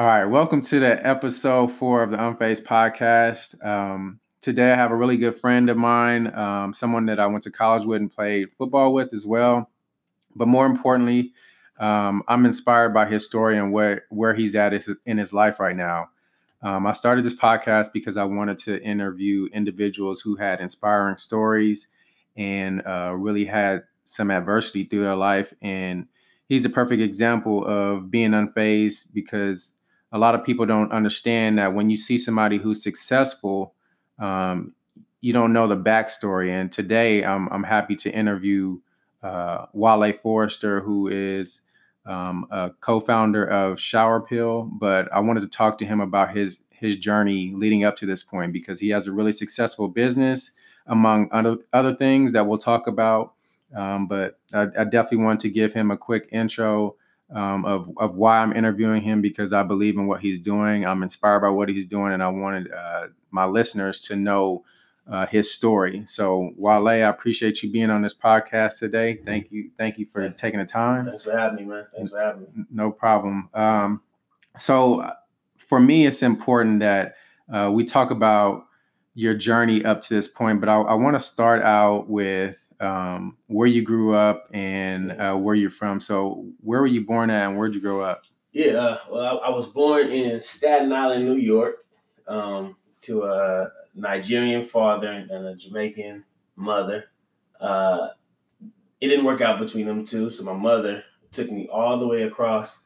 All right, welcome to the episode four of the Unfazed podcast. Um, today, I have a really good friend of mine, um, someone that I went to college with and played football with as well. But more importantly, um, I'm inspired by his story and where where he's at in his life right now. Um, I started this podcast because I wanted to interview individuals who had inspiring stories and uh, really had some adversity through their life. And he's a perfect example of being unfazed because a lot of people don't understand that when you see somebody who's successful, um, you don't know the backstory. And today, I'm, I'm happy to interview uh, Wale Forrester, who is um, a co-founder of Shower Pill. But I wanted to talk to him about his his journey leading up to this point because he has a really successful business, among other other things that we'll talk about. Um, but I, I, definitely want to give him a quick intro um, of, of why I'm interviewing him because I believe in what he's doing. I'm inspired by what he's doing, and I wanted uh, my listeners to know uh, his story. So, Wale, I appreciate you being on this podcast today. Thank you, thank you for taking the time. Thanks for having me, man. Thanks for having me. No problem. Um, so, uh, for me, it's important that uh, we talk about your journey up to this point, but I, I want to start out with um, where you grew up and uh, where you're from. So, where were you born at, and where'd you grow up? Yeah, uh, well, I, I, was born in Staten Island, New York, um, to a Nigerian father and a Jamaican mother. Uh, it didn't work out between them two, so my mother took me all the way across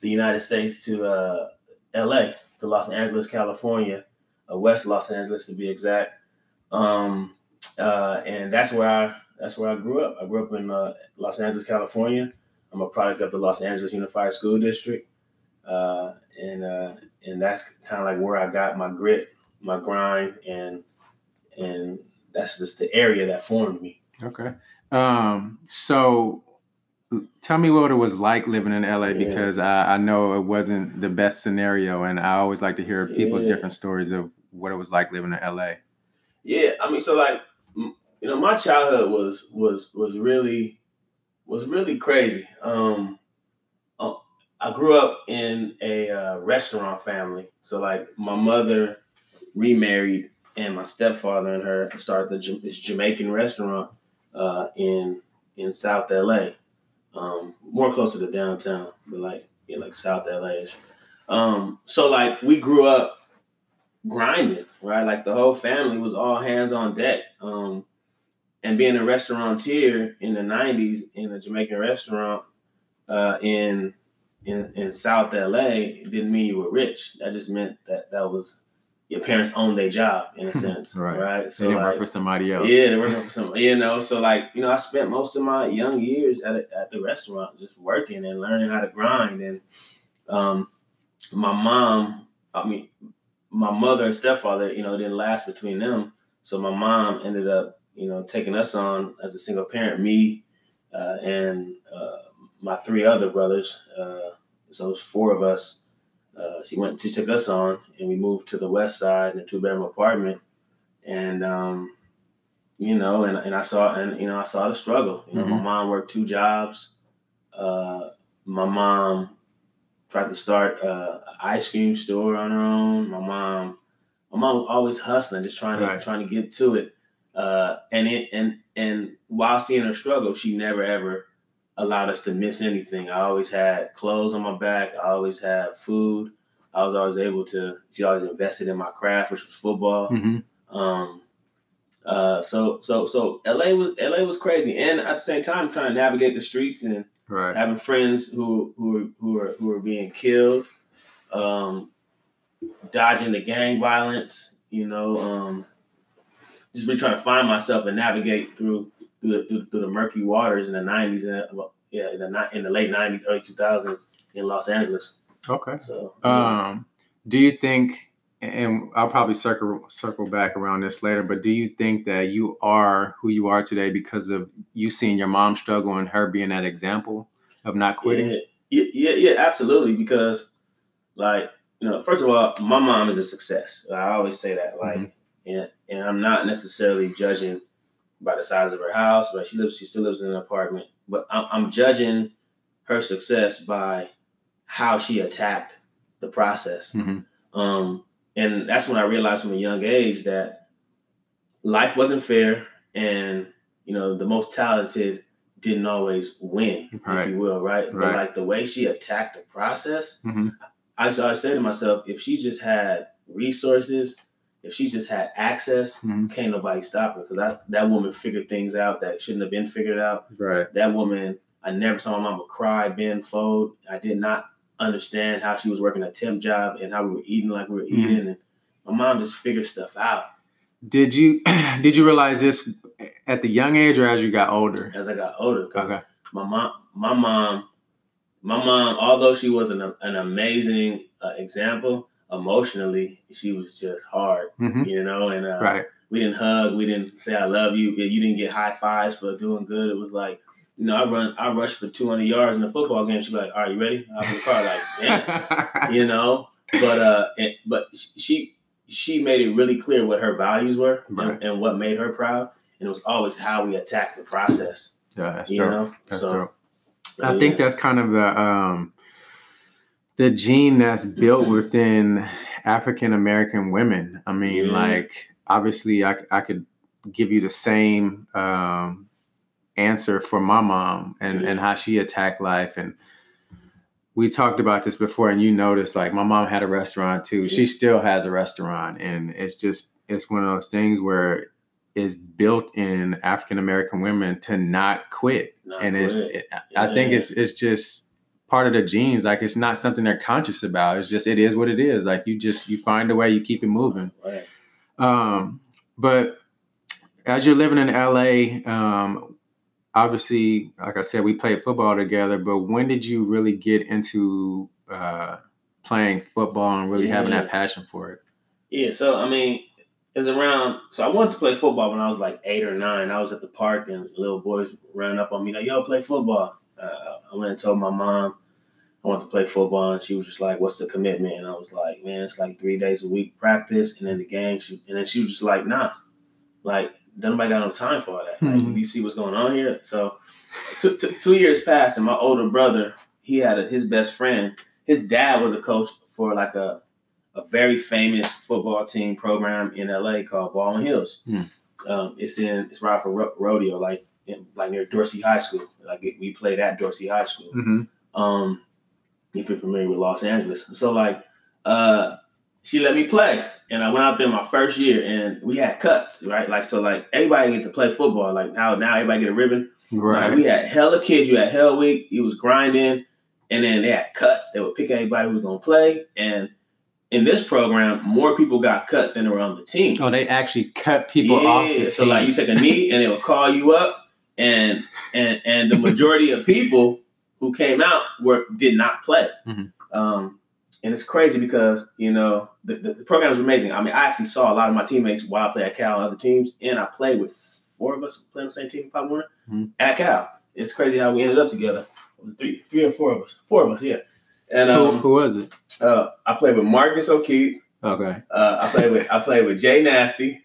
the United States to uh, L.A. to Los Angeles, California, uh, West Los Angeles to be exact. Um, uh, and that's where I that's where I grew up. I grew up in uh, Los Angeles, California. I'm a product of the Los Angeles Unified School District, uh, and uh, and that's kind of like where I got my grit, my grind, and and that's just the area that formed me. Okay. Um, so tell me what it was like living in LA yeah. because I, I, know it wasn't the best scenario, and I always like to hear people's yeah. different stories of what it was like living in LA. Yeah, I mean, so like you know, my childhood was was was really was really crazy. Um, uh, I grew up in a uh, restaurant family, so like my mother remarried, and my stepfather and her started the, this Jamaican restaurant uh, in in South LA, um, more closer to downtown, but like yeah, like South LA. Um, so like we grew up grinding, right? Like the whole family was all hands on deck. Um, and being a restaurateur in the 90s in a Jamaican restaurant uh, in, in in South LA didn't mean you were rich. That just meant that that was your parents owned their job in a sense, right? right? So they didn't like, work for somebody else. Yeah, they working for some, you know. So like, you know, I spent most of my young years at a, at the restaurant, just working and learning how to grind. And um, my mom, I mean, my mother and stepfather, you know, didn't last between them. So my mom ended up you know, taking us on as a single parent, me uh, and uh, my three other brothers. Uh, so it was four of us. Uh, she went, she took us on, and we moved to the west side in a two bedroom apartment. And um, you know, and, and I saw, and you know, I saw the struggle. You know, mm-hmm. my mom worked two jobs. Uh, my mom tried to start an ice cream store on her own. My mom, my mom was always hustling, just trying to right. trying to get to it. Uh, and it and and while seeing her struggle, she never ever allowed us to miss anything. I always had clothes on my back. I always had food. I was always able to. She always invested in my craft, which was football. Mm-hmm. Um, uh, so so so LA was LA was crazy, and at the same time trying to navigate the streets and right. having friends who who who were who were being killed, um, dodging the gang violence. You know, um, just really trying to find myself and navigate through through the, through, through the murky waters in the '90s and well, yeah, in the in the late '90s, early 2000s in Los Angeles. Okay. So, um, do you think? And I'll probably circle circle back around this later, but do you think that you are who you are today because of you seeing your mom struggle and her being that example of not quitting? Yeah, yeah, yeah, absolutely. Because, like, you know, first of all, my mom is a success. I always say that. Like, mm-hmm and and I'm not necessarily judging by the size of her house, but she lives she still lives in an apartment. But I'm, I'm judging her success by how she attacked the process. Mhm. Um, and that's when I realized from a young age that life wasn't fair, and you know the most talented didn't always win, Right. if you will, right? But like the way she attacked the process, Mhm. I said to myself, if she just had resources, if she just had access, Mhm. can't nobody stop her because that that woman figured things out that shouldn't have been figured out. Right. That woman, I never saw my mama cry, bend, fold. I did not understand how she was working a temp job and how we were eating like we were Mhm. eating. And my mom just figured stuff out Did you did you realize this at the young age or as you got older? as I got older, Okay. my mom, my mom, my mom, although she was an, an amazing uh, example, emotionally, she was just hard, hmm you know, and uh, Right. we didn't hug, we didn't say I love you, you didn't get high fives for doing good. It was like, you know, I run, I rush for 200 yards in a football game. She'd like, "Are you ready?" I was in the car like, "Damn," you know. But uh, and, but she she made it really clear what her values were Right. and, and what made her proud, and it was always how we attacked the process. yeah, that's You dope. know, That's so dope. I think that's kind of the um the gene that's built within African American women. I mean, Yeah. like obviously I, I could give you the same um answer for my mom and and how she attacked life and we talked about this before and you noticed like my mom had a restaurant too. She still has a restaurant and it's just it's one of those things where it's built in African American women to not quit Not and it's quit. it, I think it's it's just part of the genes. Like it's not something they're conscious about. It's just it is what it is. Like you just you find a way, you keep it moving. Right. Um, but as you're living in LA, um, obviously, like I said, we played football together. But when did you really get into uh, playing football and really having that passion for it? Yeah, so I mean, it's around. So I wanted to play football when I was like eight or nine. I was at the park and little boys ran up on me like, "Yo, play football." Uh, I went and told my mom I wanted to play football, and she was just like, "What's the commitment?" And I was like, "Man, it's like three days a week practice, and then the game." She, and then she was just like, "Nah, like nobody got no time for all that. Like, Mhm. do you see what's going on here?" So two, two, two years passed, and my older brother, he had a, his best friend. His dad was a coach for like a a very famous football team program in LA called Baldwin Hills. Hmm. Um, it's in it's right for ro- rodeo, like in, like near Dorsey High School. Like it, we played at Dorsey High School. Mm-hmm. Um, if you're familiar with Los Angeles, so like uh, she let me play, and I went out there my first year, and we had cuts, right? Like so, like everybody get to play football. Like now, now everybody get a ribbon. Right. Like, we had hella kids. You had Hell Week. You was grinding, and then they had cuts. They would pick anybody who was gonna play. And in this program, more people got cut than were on the team. oh, they actually cut people off. The so like you take a knee, and they will call you up, and and and the majority of people who came out were did not play. Mhm. Um, and it's crazy because you know the, the, the program is amazing. I mean, I actually saw a lot of my teammates while I played at Cal and other teams, and I played with four of us playing the same team, Pop Warner, Mhm. at Cal. It's crazy how we ended up together. Three, three or four of us, four of us, yeah. And who, um, who was it? uh, I played with Marcus O'Keefe. Okay. Uh, I played with I played with Jay Nasty,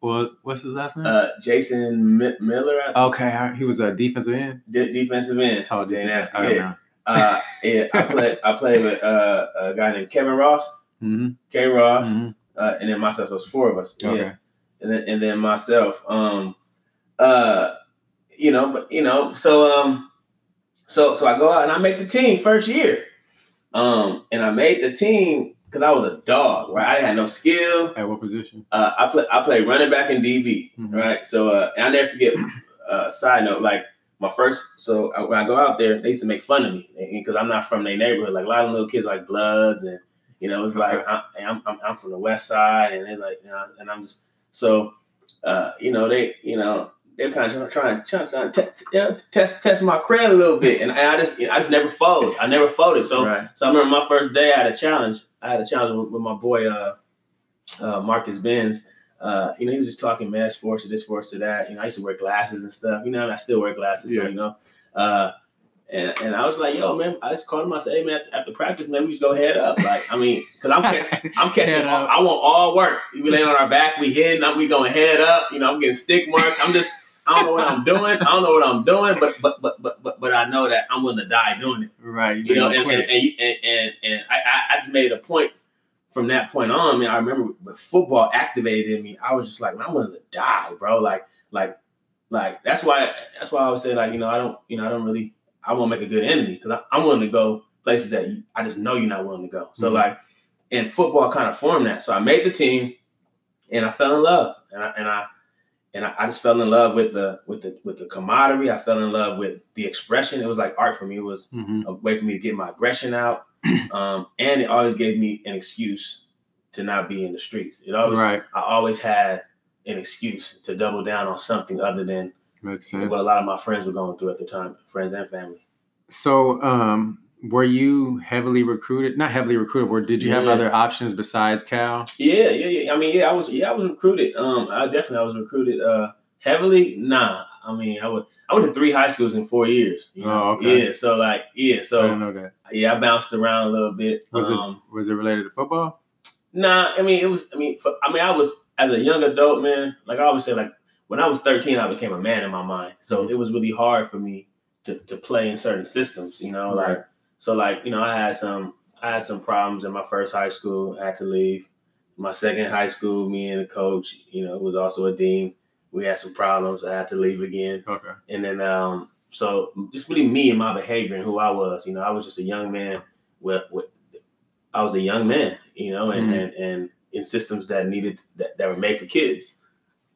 Well, what's his last name? uh, Jason Mi- Miller, okay, he was a defensive end. de- defensive end. Tall Jay defensive. Nasty. Yeah. Uh, yeah, I played I played with uh, a guy named Kevin Ross, Mhm, K Ross, mhm. uh, and then myself. So it's four of us. Yeah. Okay. and then and then myself. Um, uh, you know, but you know, so um, so so I go out and I make the team first year. Um, and I made the team because I was a dog, right? I had no skill. At what position? Uh, I play I play running back and DB, Mhm. right? So uh, and I never forget. Uh, side note, like my first, so I, when I go out there, they used to make fun of me because I'm not from their neighborhood. Like a lot of little kids like Bloods, and you know, it's like I, I'm, I'm I'm from the West Side, and they're like, you know, and I'm just so, uh, you know, they, you know, they're kind of trying, trying, trying to te- you know, test test my credit a little bit, and I just I just never folded. I never folded. So right. so I remember my first day, I had a challenge. I had a challenge with, with my boy uh, uh, Marcus Benz. Uh, you know, he was just talking mass force to this force to that. You know, I used to wear glasses and stuff. You know, and I still wear glasses. Yeah. So you know, uh, and and I was like, yo, man, I just called him. I said, hey, man, after, practice, man, we just go head up. Like, I mean, because I'm ca- I'm catching. All. I want all work. We laying on our back, we hitting, up, we going head up. You know, I'm getting stick marks. I'm just. I don't know what I'm doing. I don't know what I'm doing, but but but but but but I know that I'm going to die doing it Right. you know, and, and, and, and, and, I, I just made a point from that point on. Man, I remember when football activated in me. I was just like, man, I'm willing to die, bro. Like, like, like that's why that's why I would say like, you know, I don't, you know, I don't really, I won't make a good enemy because I'm willing to go places that you, I just know you're not willing to go. So Mhm. like, and football kind of formed that. So I made the team, and I fell in love, and I and I and I, I just fell in love with the with the with the camaraderie. I fell in love with the expression. It was like art for me. It was Mhm. a way for me to get my aggression out, um, and it always gave me an excuse to not be in the streets. It always Right. I always had an excuse to double down on something other than what a lot of my friends were going through at the time, friends and family. So, um, were you heavily recruited? Not heavily recruited. Or did you have Yeah. other options besides Cal? Yeah, yeah, yeah. I mean, yeah, I was, yeah, I was recruited. Um, I definitely I was recruited uh heavily. Nah, I mean, I would, I went to three high schools in four years. you know? Oh, okay. Yeah, so like, yeah, I didn't so know that. yeah, I bounced around a little bit. Was um, it was it related to football? Nah, I mean, it was. I mean, for, I mean, I was as a young adult man. Like I always say, like when I was thirteen, I became a man in my mind. So Mhm. it was really hard for me to to play in certain systems. You know, like Right. So, like you know, I had some I had some problems in my first high school. I had to leave. My second high school, me and the coach, you know, who was also a dean. We had some problems. I had to leave again. Okay. And then, um, so just really me and my behavior and who I was, you know, I was just a young man with, with I was a young man, you know, and, Mhm. and, and in systems that needed, that, that were made for kids.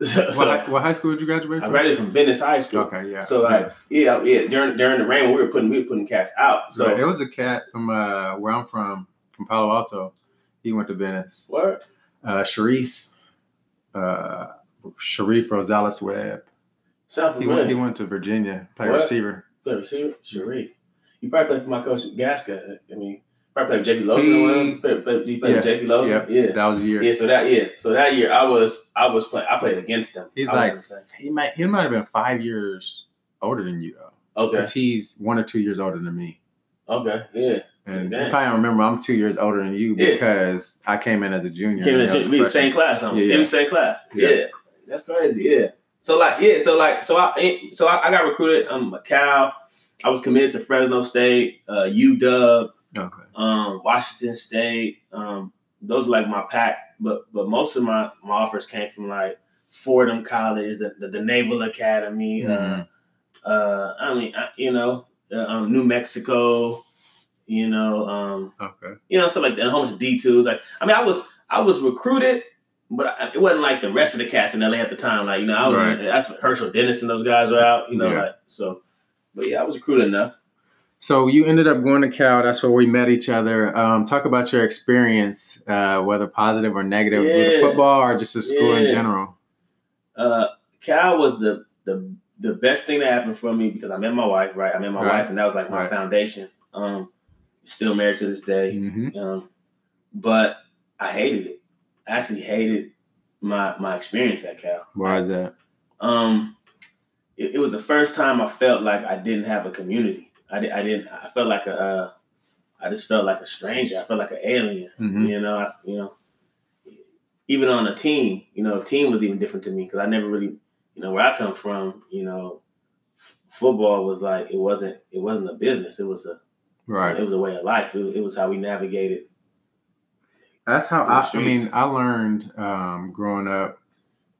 So what, what high school did you graduate from? I graduated from Venice High School. Okay, yeah. So like, yes. yeah, yeah, during, during the rain, we were putting, we were putting cats out. So Right, it was a cat from uh, where I'm from, from Palo Alto. He went to Venice. What? Uh, Sharif, uh, Sharif Rosales Webb. Sound He went, he went to Virginia, play What? receiver. Play receiver, Sharif. You probably played for my coach Gasca. I mean, probably played JP Logan. He- or whatever. Play, play, you played Yeah, JP Logan. yeah, yeah. That was a year. Yeah, so that yeah, so that year I was I was playing I played against him. He's like he might he might have been five years older than you though, okay, because he's one or two years older than me. okay, yeah. And you probably don't remember I'm two years older than you Yeah. because I came in as a junior. Came in and the he was gym- a we the freshman. same class, huh? Yeah, Yeah, yeah. the same class. Yeah. Yeah. that's crazy. Yeah. So like yeah, so like so I so I, I got recruited. I'm Um, Cal. I was committed to Fresno State, uh, UW, Okay. um, Washington State. Um, those are like my pack, but but most of my my offers came from like Fordham College, the, the, the Naval Academy. Uh, Mhm. uh, I mean, I, you know, uh, um, New Mexico, you know, um, Okay. you know, stuff like that. And a whole bunch of D twos. Like, I mean, I was I was recruited, but I, it wasn't like the rest of the cast in LA at the time. Like, you know, I was Right. that's Herschel Dennis and those guys were out. You know, Yeah. like so. But yeah, I was recruited enough. So you ended up going to Cal. That's where we met each other. Um, talk about your experience, uh, whether positive or negative, with football or just the school in general. Uh, Cal was the the the best thing that happened for me because I met my wife. Right, I met my Right. wife, and that was like my Right. foundation. Um, still married to this day. hmm Um, but I hated it. I actually hated my my experience at Cal. Why is that? Um, it, it was the first time I felt like I didn't have a community. I, di- I didn't. I felt like a. Uh, I just felt like a stranger. I felt like an alien. hmm You know. I, you know. Even on a team, you know, team was even different to me because I never really, you know, where I come from, you know, f- football was like it wasn't. It wasn't a business. It was a. Right. It was a way of life. It was, it was how we navigated. That's how I, I mean, I learned um, growing up,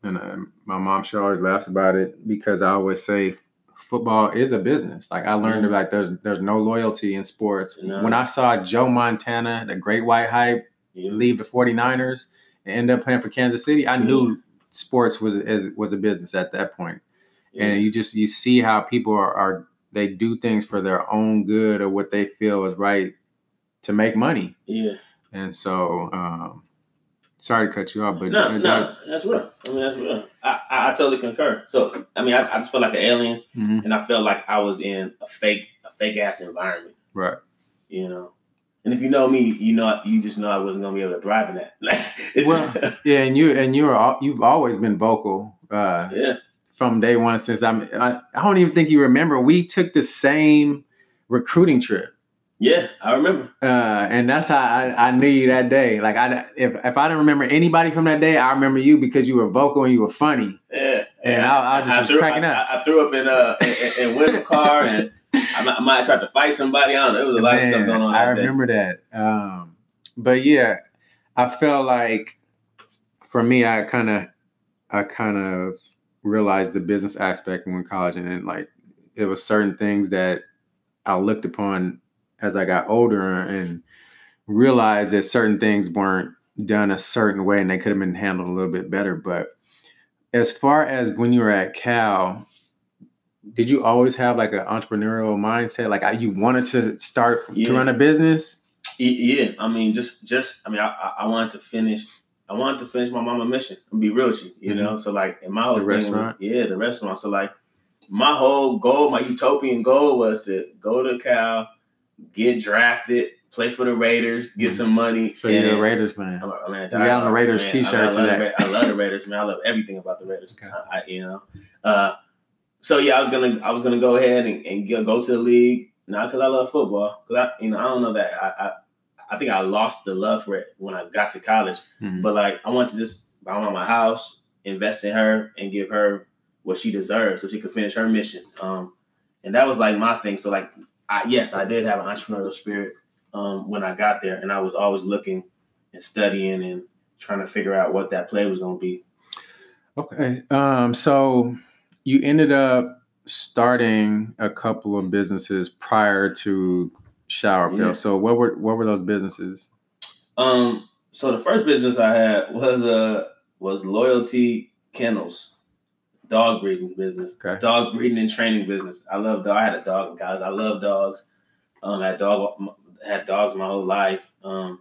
and uh, my mom she always laughs about it because I always say football is a business. Like I learned Mhm. like there's there's no loyalty in sports. No. When I saw Joe Montana, the great white hype, know? leave the 49ers and end up playing for Kansas City, I knew sports was is, was a business at that point. And you just you see how people are, are they do things for their own good or what they feel is right to make money. yeah. And so, um, sorry to cut you off, but No, uh, no, that's real. I mean, that's real. I, I, I totally concur. So, I mean, I, I just felt like an alien, Mhm, and I felt like I was in a fake, a fake ass environment. right. You know, and if you know me, you know, you just know I wasn't gonna be able to thrive in that. Well, Yeah, and you and you're you've always been vocal uh, yeah, from day one since I'm. I, I don't even think you remember. We took the same recruiting trip. Yeah, I remember. uh, and that's how I, I knew you that day. Like I, if if I didn't remember anybody from that day, I remember you because you were vocal and you were funny. Yeah, And I- I just was threw, cracking I, up. I, I threw up in uh in, in, in Winter Car, and I, might- I might have tried to fight somebody. I don't know. There was a lot of stuff going on. I that day. remember that. Um, but yeah, I felt like for me, I kind of, I kind of realized the business aspect when college, and then like it was certain things that I looked upon as I got older and realized that certain things weren't done a certain way and they could have been handled a little bit better. But as far as when you were at Cal, did you always have like an entrepreneurial mindset? Like you wanted to start Yeah. to run a business? Yeah, I mean, just just I mean, I I- wanted to finish. I wanted to finish my mama mission and be real with you, you know. So like, in my whole Mm-hmm. The thing was- restaurant? yeah, the restaurant. So like, my whole goal, my utopian goal was to go to Cal, get drafted, play for the Raiders, get Mhm. some money. So you're a Raiders fan. I'm a, a You got on a Raiders man. t-shirt I, love, today. the I love the Raiders, man. I love everything about the Raiders. Okay. I, I- you know. Uh, so yeah, I was gonna I was gonna go ahead and, and go to the league, not because I love football, because I you know I don't know that I, I I think I lost the love for it when I got to college, Mhm. but like I want to just buy my mama house, invest in her, and give her what she deserves so she could finish her mission. Um, and that was like my thing. So like, I, yes, I did have an entrepreneurial spirit um, when I got there, and I was always looking and studying and trying to figure out what that play was going to be. Okay. Um, so you ended up starting a couple of businesses prior to Shower Pill. Yeah. So what were what were those businesses? Um, so the first business I had was uh was loyalty kennels, dog breeding business, Okay. dog breeding and training business. I love dog. I had a dog, guys. I love dogs. Um, I had dog had dogs my whole life. Um,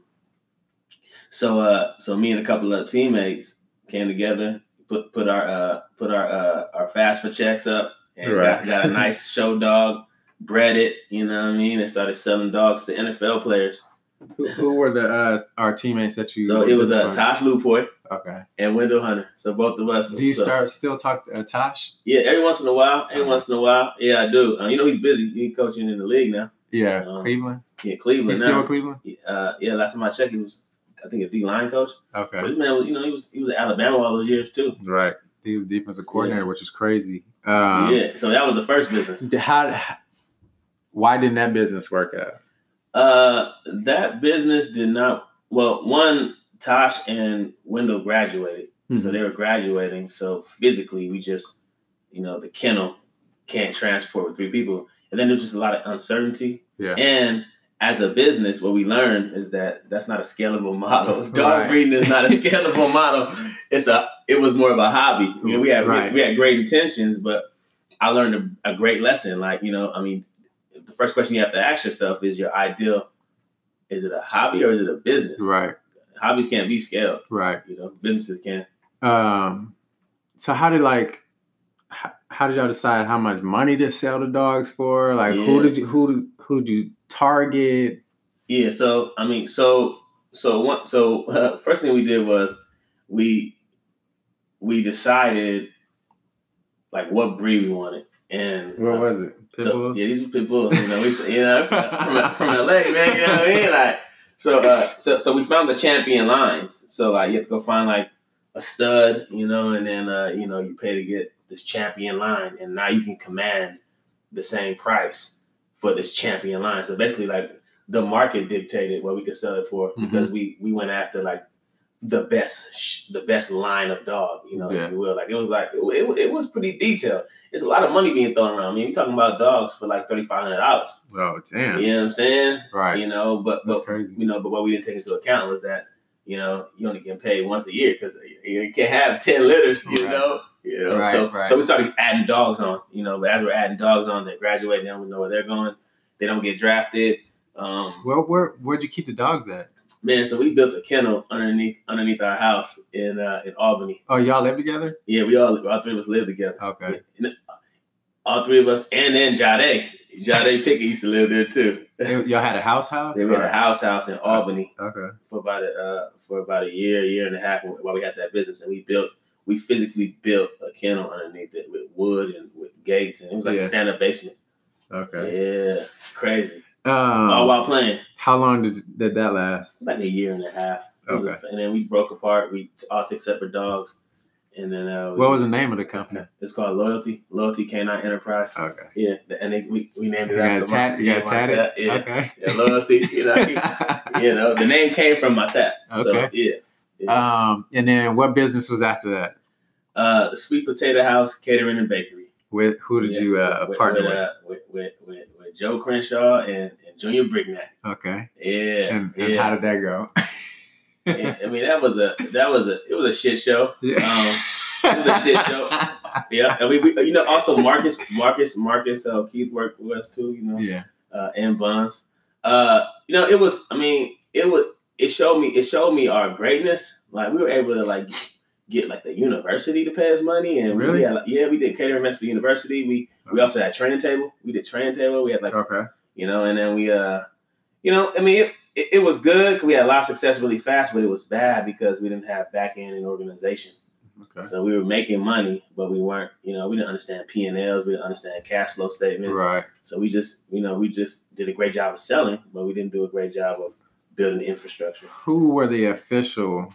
so uh, so me and a couple of teammates came together, put put our uh put our uh our fast for checks up, and Right. got, got a nice show dog, bred it. You know what I mean, and started selling dogs to NFL players. Who, who were the uh, our teammates that you? So it was uh, business Tosh Lupoy? Okay. and Wendell Hunter. So both of us. Do you so- start still talk to uh, Tosh? Yeah, every once in a while. Every Uh-huh. once in a while. Yeah, I do. Uh, you know, he's busy. He's coaching in the league now. Yeah, Um, Cleveland. Yeah, Cleveland He's now. still with Cleveland. uh, yeah, last time I checked, he was, I think, a D line coach. But Okay. this man was, you know, he was he was at Alabama all those years too. Right. He was defensive coordinator, which is crazy. Um, yeah, so that was the first business. How? Why didn't that business work out? Uh, that business did not. Well, one, Tosh and Wendell graduated, so Mhm. they were graduating. So physically, we just, you know, the kennel can't transport with three people, and then there's just a lot of uncertainty. Yeah. And as a business, what we learned is that that's not a scalable model. Dog Right. breeding is not a scalable model. It's a. It was more of a hobby. You know, we had Right. we, we had great intentions, but I learned a, a great lesson. Like you know, I mean, the first question you have to ask yourself is your ideal. Is it a hobby or is it a business? Right. Hobbies can't be scaled. Right. You know, businesses can. Um, so how did like how, how did y'all decide how much money to sell the dogs for? Like who did you who who did you target? Yeah, so I mean, so so one so uh, first thing we did was we we decided like what breed we wanted, and What was it? Pit so, bulls? yeah, these were pit bulls. You know, we you know from, from LA, man. You know what I mean? Like so, uh, so so we found the champion lines. So like you have to go find like a stud, you know, and then uh, you know you pay to get this champion line, and now you can command the same price for this champion line. So basically, like the market dictated what we could sell it for because we we went after like the best the best line of dog, you know, Yeah. if you will. Like it was like it, it, it was pretty detailed. It's a lot of money being thrown around. I mean, you're talking about dogs for like thirty five hundred dollars. Oh damn! You know what I'm saying? Right. You know, but That's but crazy. you know, but what we didn't take into account was that you know you only get paid once a year because you can't have ten litters. You Right. know, you know. Right, so right. so we started adding dogs on. You know, but as we're adding dogs on, they graduate. They don't know where they're going. They don't get drafted. Um, Well, where where'd you keep the dogs at? Man, so we built a kennel underneath underneath our house in uh, in Albany. Oh, y'all live together? Yeah, we all all three of us live together. Okay. All three of us, and then Jade. Jade Pickett used to live there too. Y'all had a house house? Then we had a house house in Albany. Okay. for about a uh, for about a year, year and a half while we had that business, and we built we physically built a kennel underneath it with wood and with gates, and it was like Yeah. a stand up basement. Okay. Yeah, crazy. All Um, while playing, how long did did that last? like a year and a half. Was a- Okay. and then we broke apart. We all took separate dogs, and then uh, What was the name of the company? It's called Loyalty Loyalty Canine Enterprise. Okay. Yeah, and they, we we named it You after tat. my, You yeah, got tat, Yeah, Okay. yeah, Loyalty. You know, you know, the name came from my tat. So Okay. yeah, Um, and then what business was after that? uh, the Sweet Potato House Catering and Bakery. With who did Yeah, you uh, with, partner with, with? Uh, with, with, with, with Joe Crenshaw and, and Junior Brignac. Okay. Yeah, And, and yeah. how did that go? Yeah, I mean, that was a that was a it was a shit show. Yeah. Um, it was a shit show. Yeah, and we, we you know also Marcus Marcus Marcus uh, Keith worked with us too. You know, yeah. uh, and Buns. Uh, you know, it was. I mean, it was. It showed me. It showed me our greatness. Like we were able to like get like the university to pay us money, and Really? we had, like, yeah, we did catering mess for university. We we also had training table. We did training table. We had like Okay. you know, and then we uh, you know, I mean, it, it, it was good because we had a lot of success really fast, but it was bad because we didn't have back end and organization. Okay. So we were making money, but we weren't, you know, we didn't understand P and Ls, we didn't understand cash flow statements. Right. So we just, you know, we just did a great job of selling, but we didn't do a great job of building the infrastructure. Who were the official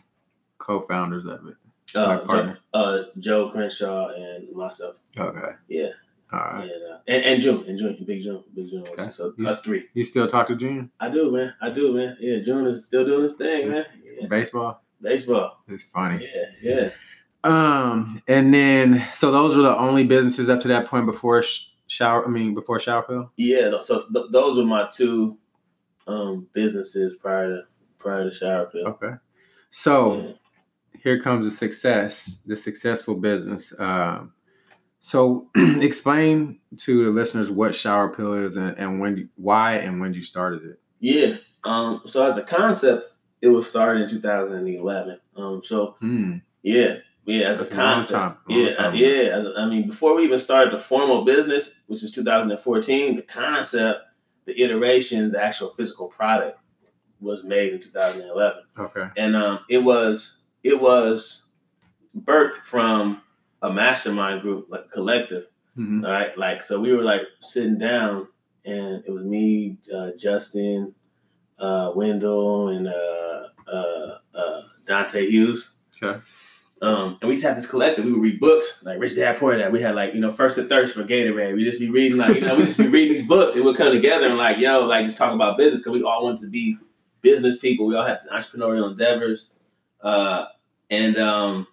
co-founders of it? Uh, uh, Joe Crenshaw and myself. Okay. Yeah. All right. And, uh, and, and June, and June, Big June, Big June. Okay. So You- us three. You still talk to Junior? I do, man. I do, man. Yeah, June is still doing his thing, man. Yeah. Baseball? Baseball. It's funny. Yeah, yeah. Um, and then so those were the only businesses up to that point before sh- shower. I mean, before Shower Pill. Yeah, so th- those were my two um, businesses prior to prior to Shower Pill. Okay. So Yeah. Here comes the success, the successful business. Um, so explain to the listeners what shower pill is and, and when, you, why, and when you started it. Yeah. Um, so as a concept, it was started in 2011. Um, so Hmm. yeah, yeah, as a That's a long concept. time, yeah, yeah. As a, I mean, before we even started the formal business, which was 2014, the concept, the iterations, the actual physical product was made in 2011. Okay. and um, it was it was birthed from a mastermind group, like collective. hmm All right, like so we were like sitting down, and it was me, uh, Justin, uh, Wendell, and uh, uh, uh, Dante Hughes. Okay. Um, and we just had this collective. We would read books like Rich Dad Poor Dad. We had like you know First in Thirst for Gatorade. We just be reading like you know we just be reading these books and we'll come together and like yo like just talk about business because we all wanted to be business people. We all had entrepreneurial endeavors. Uh, and um,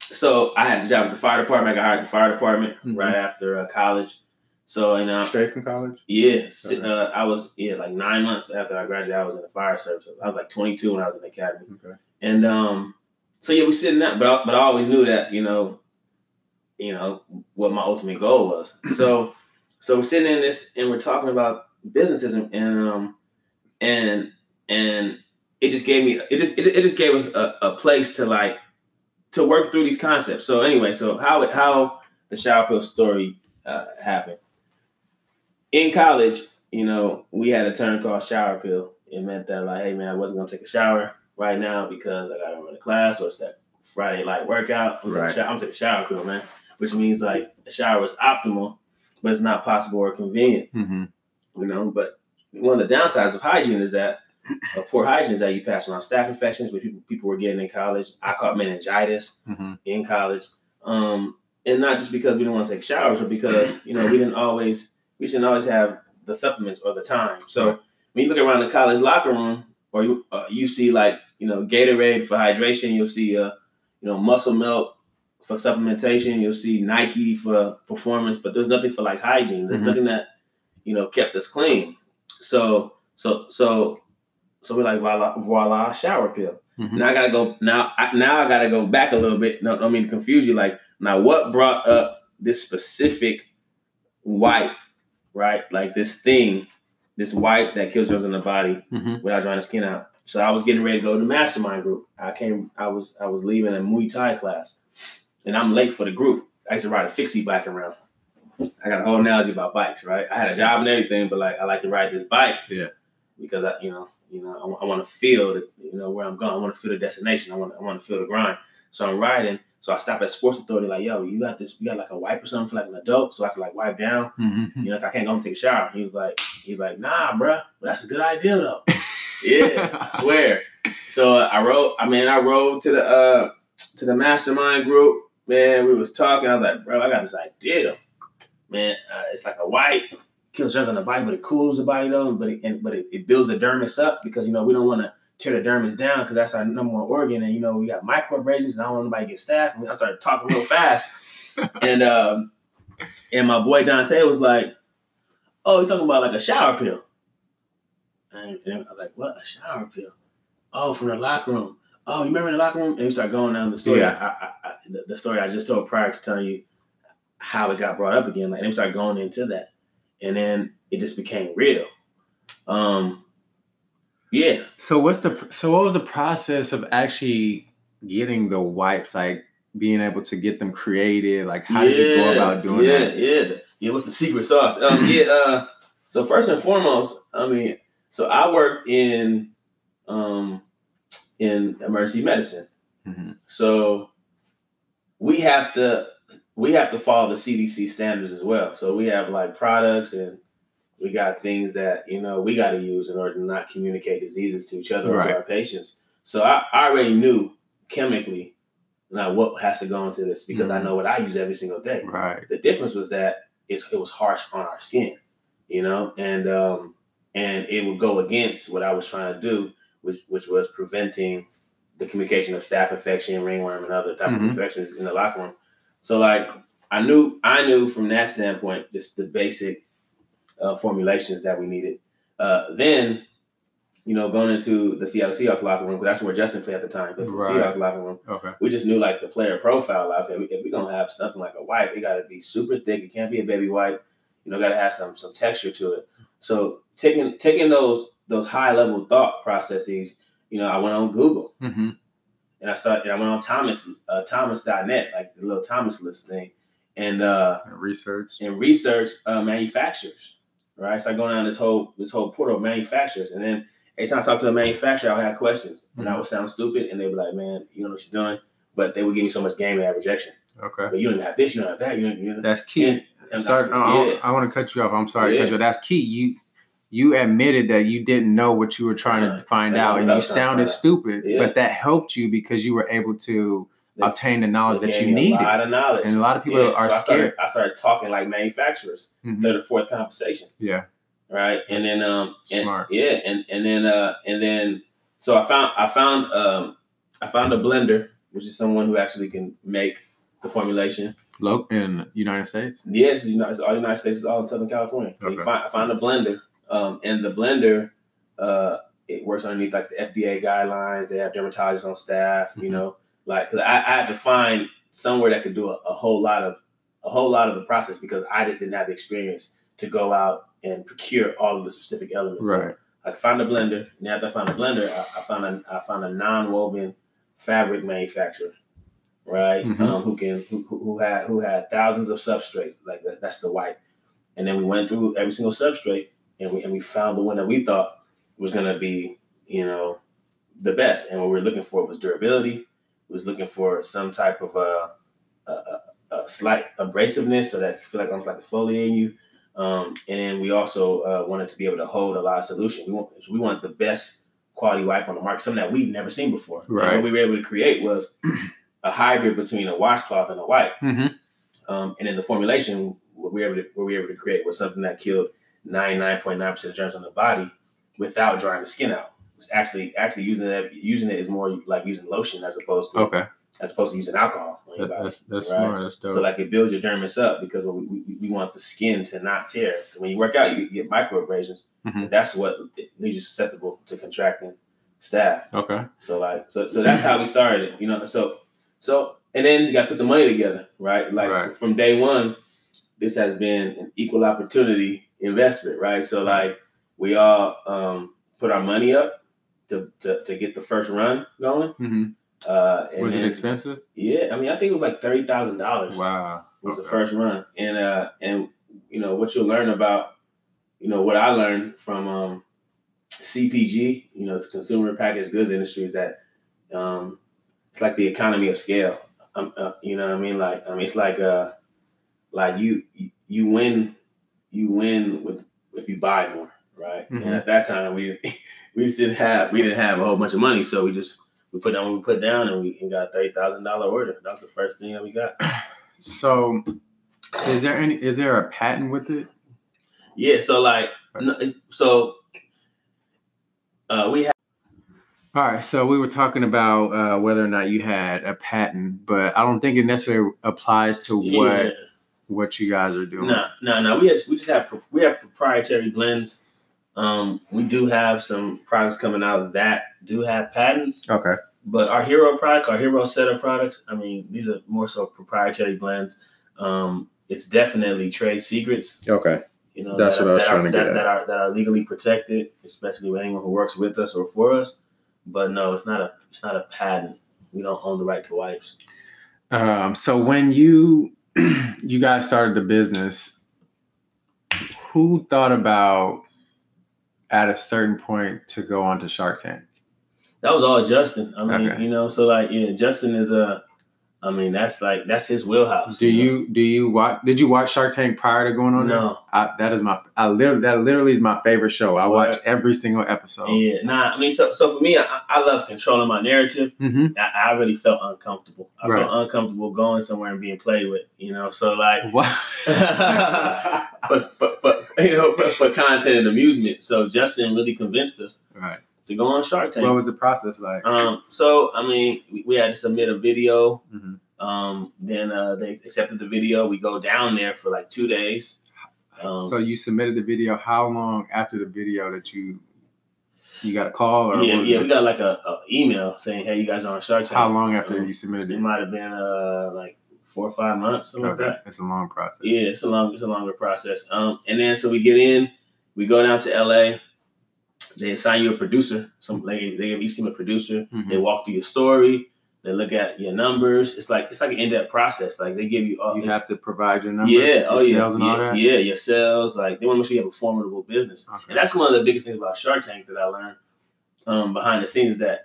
so I had a job at the fire department. I got hired at the fire department Mhm. right after uh, college. So and uh, Straight from college. yeah, Okay. uh, I was yeah like nine months after I graduated, I was in the fire service. I was like 22 when I was in the academy. Okay. And um, so yeah, we sitting down, but I, but I always knew that you know, you know what my ultimate goal was. So so we're sitting in this and we're talking about businesses and, and um and and it just gave me it just it, it just gave us a, a place to like to work through these concepts. So anyway, so how it how the shower pill story uh, happened in college. You know, we had a term called shower pill. It meant that like, hey man, I wasn't gonna take a shower right now because I gotta run a class or it's that Friday light workout. I'm, Right. taking, a shower, I'm taking a shower pill, man. Which means like a shower is optimal, but it's not possible or convenient. hmm You know, but one of the downsides of hygiene is that uh, poor hygiene is that you pass around staph infections, which people people were getting in college. I caught meningitis hmm in college, um, and not just because we didn't want to take showers, but because you know we didn't always we didn't always have the supplements or the time. So when you look around the college locker room, or you uh, you see like you know Gatorade for hydration, you'll see uh, you know Muscle Milk for supplementation, you'll see Nike for performance, but there's nothing for like hygiene. There's Mhm. nothing that you know kept us clean. So so so so we're like voila, voila shower pill. Mhm. Now I gotta go. Now, I, now I gotta go back a little bit. No, I mean to confuse you. Like now, what brought up this specific white, right? Like this thing, this white that kills germs in the body hmm without drying the skin out. So I was getting ready to go to the mastermind group. I came. I was. I was leaving a Muay Thai class, and I'm late for the group. I used to ride a fixie bike around. I got a whole analogy about bikes, right? I had a job and everything, but like I like to ride this bike. Yeah. Because I, you know, you know, I, want to feel, the, you know, where I'm going. I want to feel the destination. I want, I want to feel the grind. So I'm riding. So I stop at Sports Authority, like, yo, you got this? You got like a wipe or something for like an adult, so I can like wipe down. hmm You know, I can't go and take a shower. He was like, he's like, nah, bruh, but that's a good idea though. yeah, I swear. So uh, I rode. I mean, I rode to the uh to the mastermind group. Man, we was talking. I was like, bro, I got this idea. Man, uh, it's like a white kills germs on the body, but it cools the body though. But it, and, but it, it builds the dermis up because you know we don't want to tear the dermis down because that's our number one organ. And you know we got microabrasions, and I don't want nobody to get staph. And I started talking real fast, and um, and my boy Dante was like, "Oh, he's talking about like a shower pill." And, and I was like, "What? A shower pill? Oh, from the locker room." Oh, you remember in the locker room? And we start going down the story. Yeah. I, I, I, the, the story I just told prior to telling you how it got brought up again. Like, and we start going into that, and then it just became real. Um, yeah. So what's the so what was the process of actually getting the wipes? Like being able to get them created? Like how did you go about doing yeah, that? Yeah, yeah. What's the secret sauce? Um, yeah. Uh, so first and foremost, I mean, so I worked in um in emergency medicine. Mhm. So we have to we have to follow the CDC standards as well. So we have like products and we got things that you know we got to use in order to not communicate diseases to each other or to our patients. So I, I already knew chemically now what has to go into this because I Mhm. know what I use every single day. Right. The difference was that it's, it was harsh on our skin, you know, and um, and it would go against what I was trying to do, which which was preventing the communication of staph infection, ringworm, and other type Mhm. of infections in the locker room. So like I knew I knew from that standpoint just the basic uh, formulations that we needed. Uh, then, you know, going into the Seattle Seahawks locker room, 'cause that's where Justin played at the time, but the Right. Seahawks locker room Okay. we just knew like the player profile. Like, okay, if we're gonna have something like a white, it gotta be super thick. It can't be a baby white. You know, gotta have some some texture to it. So taking taking those those high level thought processes, you know, I went on Google hmm and I started. And I went on Thomas uh, Thomas.net, like the little Thomas list thing, and uh, Research. and research uh, manufacturers. Right, so I go down this whole this whole portal of manufacturers, and then every time I talk to a manufacturer, I'll have questions, and I Mhm. would sound stupid, and they'd be like, "Man, you don't know what you're doing," but they would give me so much game and rejection. Okay. But you don't have this, you don't have that, you don't. You don't That's key. And- and sorry, I- I, yeah. I, want to cut you off. I'm sorry, Yeah. you. That's key. You you admitted that you didn't know what you were trying to find know out, and you was trying to sounded stupid. Yeah. But that helped you because you were able to They- obtain the knowledge that you needed. A lot of knowledge. And a lot of people Yeah, are so I started, scared. I started talking like manufacturers, Mhm. third or fourth conversation. Yeah. right? And then um and, yeah, and and then uh and then so I found I found um I found a blender, which is someone who actually can make the formulation. Lo- in United States. Yes, you know, it's all United States, it's all in Southern California. So you Okay. find, I found a blender, um, and the blender uh it works underneath like the FDA guidelines. They have dermatologists on staff, you Mhm. know, like because I, I had to find somewhere that could do a, a whole lot of a whole lot of the process because I just didn't have the experience to go out and procure all of the specific elements. So Right. I found a blender, and after I found a blender, I, I found a I found a non-woven fabric manufacturer, right? Mhm. Um, who can who, who who had who had thousands of substrates, like that, that's the white. And then we went through every single substrate, and we and we found the one that we thought was gonna be, you know, the best. And what we were looking for was durability. We was looking for some type of uh, a, a, a slight abrasiveness, so that you feel like almost like exfoliating you. Um, and then we also uh, wanted to be able to hold a lot of solution. We want we want the best quality wipe on the market, something that we've never seen before. And what we were able to create was a hybrid between a washcloth and a wipe. hmm Um, and in the formulation, what we were able to, what we were able to create was something that killed 99.9% of germs on the body without drying the skin out. It's actually actually using it using it is more like using lotion as opposed to Okay. as opposed to using alcohol That, body. that's that's right? smart. That's dope. So like it builds your dermis up because we, we, we want the skin to not tear. When you work out, you get microabrasions, Mhm. and that's what leaves you susceptible to contracting staph. okay. So like so so that's how we started. You know, so so and then you got to put the money together, right? Like Right. from day one, this has been an equal opportunity investment, right? So like we all um, put our money up to, to to get the first run going. hmm Uh, and Was then, it expensive? Yeah, I mean, I think it was like thirty thousand dollars Wow. was the first run, and uh, and you know what you'll learn about, you know what I learned from um, CPG, you know, it's consumer packaged goods industry is that um, it's like the economy of scale. Um, uh, you know what I mean? Like, I mean, it's like uh, like you you win you win with if you buy more, right? Mhm. And at that time, we we just didn't have we didn't have a whole bunch of money, so we just we put down what we put down, and we and got a thirty thousand dollar order. That was the first thing that we got. So, is there any? Is there a patent with it? Yeah, so like, so uh, we have. All right, so we were talking about uh, whether or not you had a patent, but I don't think it necessarily applies to Yeah. what what you guys are doing. No, no, no. We just we just have we have proprietary blends. Um, we do have some products coming out that do have patents, Okay. but our hero product, our hero set of products, I mean, these are more so proprietary blends. Um, it's definitely trade secrets. Okay. You know, That's that, what I was that trying are, to get that, at. that are that are legally protected, especially with anyone who works with us or for us. But no, it's not a it's not a patent. We don't own the right to wipes. Um, so when you you guys started the business, who thought about at a certain point to go on to Shark Tank? That was all Justin. I mean, Okay. you know, so like, yeah, Justin is a. I mean, that's like that's his wheelhouse. Do know? you do you watch? Did you watch Shark Tank prior to going on? No. I, that is my. I literally that literally is my favorite show. I watch every single episode. Yeah, nah. I mean, so so for me, I, I love controlling my narrative. hmm I, I really felt uncomfortable. I Right. felt uncomfortable going somewhere and being played with. You know, so like What? for, for, for you know for, for content and amusement. So Justin really convinced us right. To go on Shark Tank. What was the process like? Um, so I mean, we, we had to submit a video. Mhm. Um, then uh, they accepted the video. We go down there for like two days. Um, so you submitted the video. How long after the video that you you got a call or yeah, yeah, it? we got like a, a email saying, "Hey, you guys are on Shark Tank." how long after Um, you submitted It it? might have been uh like four or five months, something Okay, like that. it's a long process. Yeah, it's a long, it's a longer process. Um, and then so we get in, we go down to LA. They assign you a producer. Some they they give each team a producer. Mhm. They walk through your story. They look at your numbers. It's like it's like an in depth process. Like they give you all. You have to provide your numbers, yeah, your oh yeah, sales and yeah, all that. yeah, your sales. Like they want to make sure you have a formidable business. Okay. And that's one of the biggest things about Shark Tank that I learned um, behind the scenes. That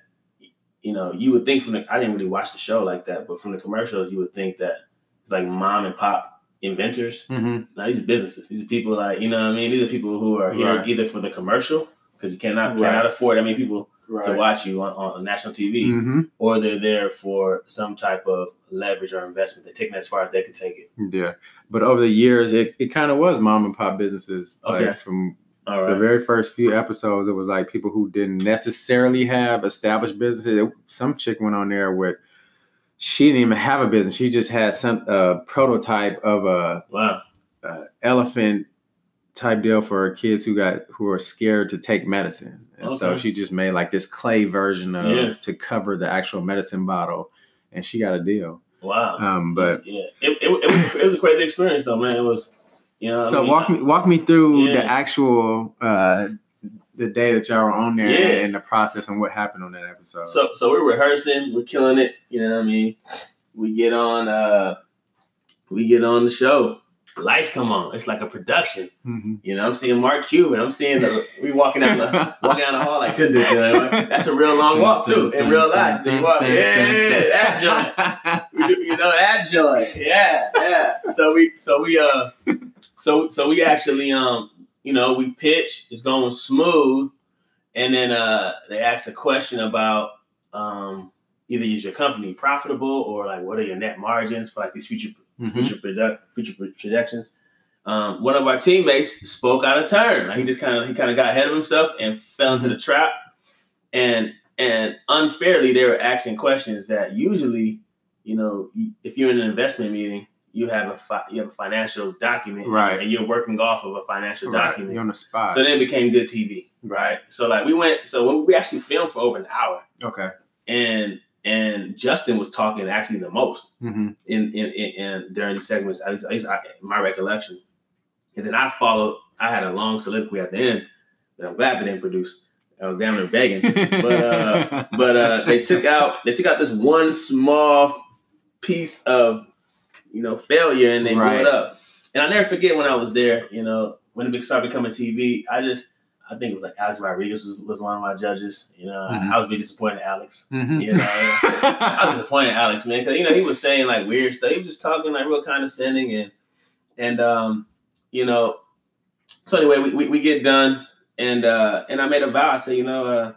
you know, you would think from the I didn't really watch the show like that, but from the commercials, you would think that it's like mom and pop inventors. hmm Now these are businesses. These are people like you know what I mean. These are people who are here Right. either for the commercial because you cannot Right. cannot afford that many people to watch you on, on national TV, hmm or they're there for some type of leverage or investment. They're taking as far as they can take it. Yeah, but over the years, it, it kind of was mom and pop businesses. Okay. Like from All the very first few episodes, it was like people who didn't necessarily have established businesses. Some chick went on there with she didn't even have a business. She just had some uh, prototype of a Wow. uh, elephant type deal for kids who got who are scared to take medicine. And so she just made like this clay version of Yeah. to cover the actual medicine bottle, and she got a deal. Wow. Um, but yeah, it, it, it, was, it was a crazy experience though, man. It was, you know. what I so mean? walk me walk me through Yeah. the actual uh, the day that y'all were on there Yeah. and the process and what happened on that episode. So so we're rehearsing, we're killing it. You know what I mean? We get on, uh we get on the show. Lights come on. It's like a production. Mhm. You know, I'm seeing Mark Cuban. I'm seeing the we walking down the walking down the hall like dun, dun, dun. that's a real long walk too in real life. You walk, yeah, that joint. You know that joint. Yeah, yeah. So we so we uh so so we actually um you know we pitch it's going smooth and then uh they ask a question about um either is your company profitable or like what are your net margins for like these future Mhm. future product future projections. Um, one of our teammates spoke out of turn. Like he just kind of he kind of got ahead of himself and fell into the trap. And and unfairly, they were asking questions that usually, you know, if you're in an investment meeting, you have a fi- you have a financial document, Right. And you're working off of a financial Right. document. You're on the spot. So then it became good TV, right? So like we went, so we actually filmed for over an hour, okay. and and Justin was talking actually the most hmm in in, in, in during these segments. At least, at least I, my recollection. And then I followed. I had a long soliloquy at the end that I'm glad they didn't produce. I was damn near begging. But uh, but uh, they took out they took out this one small piece of you know failure and they blew it up. And I never forget when I was there. You know when it started becoming TV. I just I think it was like Alex Rodriguez was, was one of my judges. You know Mhm. I, I was really disappointed in Alex. Mhm. You know, I was disappointed, in Alex, man, because you know he was saying like weird stuff. He was just talking like real condescending and and um, you know. So anyway, we, we, we get done and uh and I made a vow. I said, you know, uh,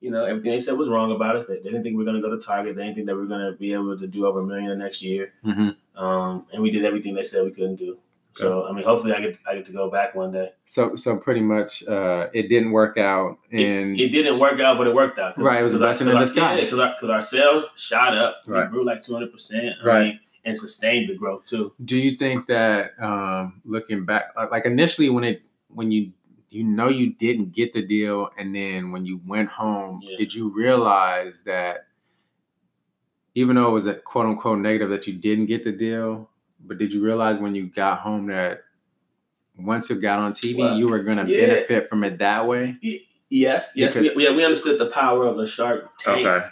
you know, everything they said was wrong about us. They, they didn't think we were going to go to Target. They didn't think that we were going to be able to do over a million the next year. Mm-hmm. Um, and we did everything they said we couldn't do. So I mean, hopefully, I get I get to go back one day. So so pretty much, uh, it didn't work out, and it, it didn't work out, but it worked out. Right, it was a blessing in disguise. Because our, cause our sales shot up, Right. we grew like two hundred percent, Right. and sustained the growth too. do you think that um, looking back, like, like initially when it when you you know you didn't get the deal, and then when you went home, Yeah. did you realize that even though it was a quote unquote negative that you didn't get the deal, but did you realize when you got home that once it got on TV, Well, you were going to yeah. benefit from it that way? Yes, yes, Because- we, yeah, we understood the power of the Shark Tank.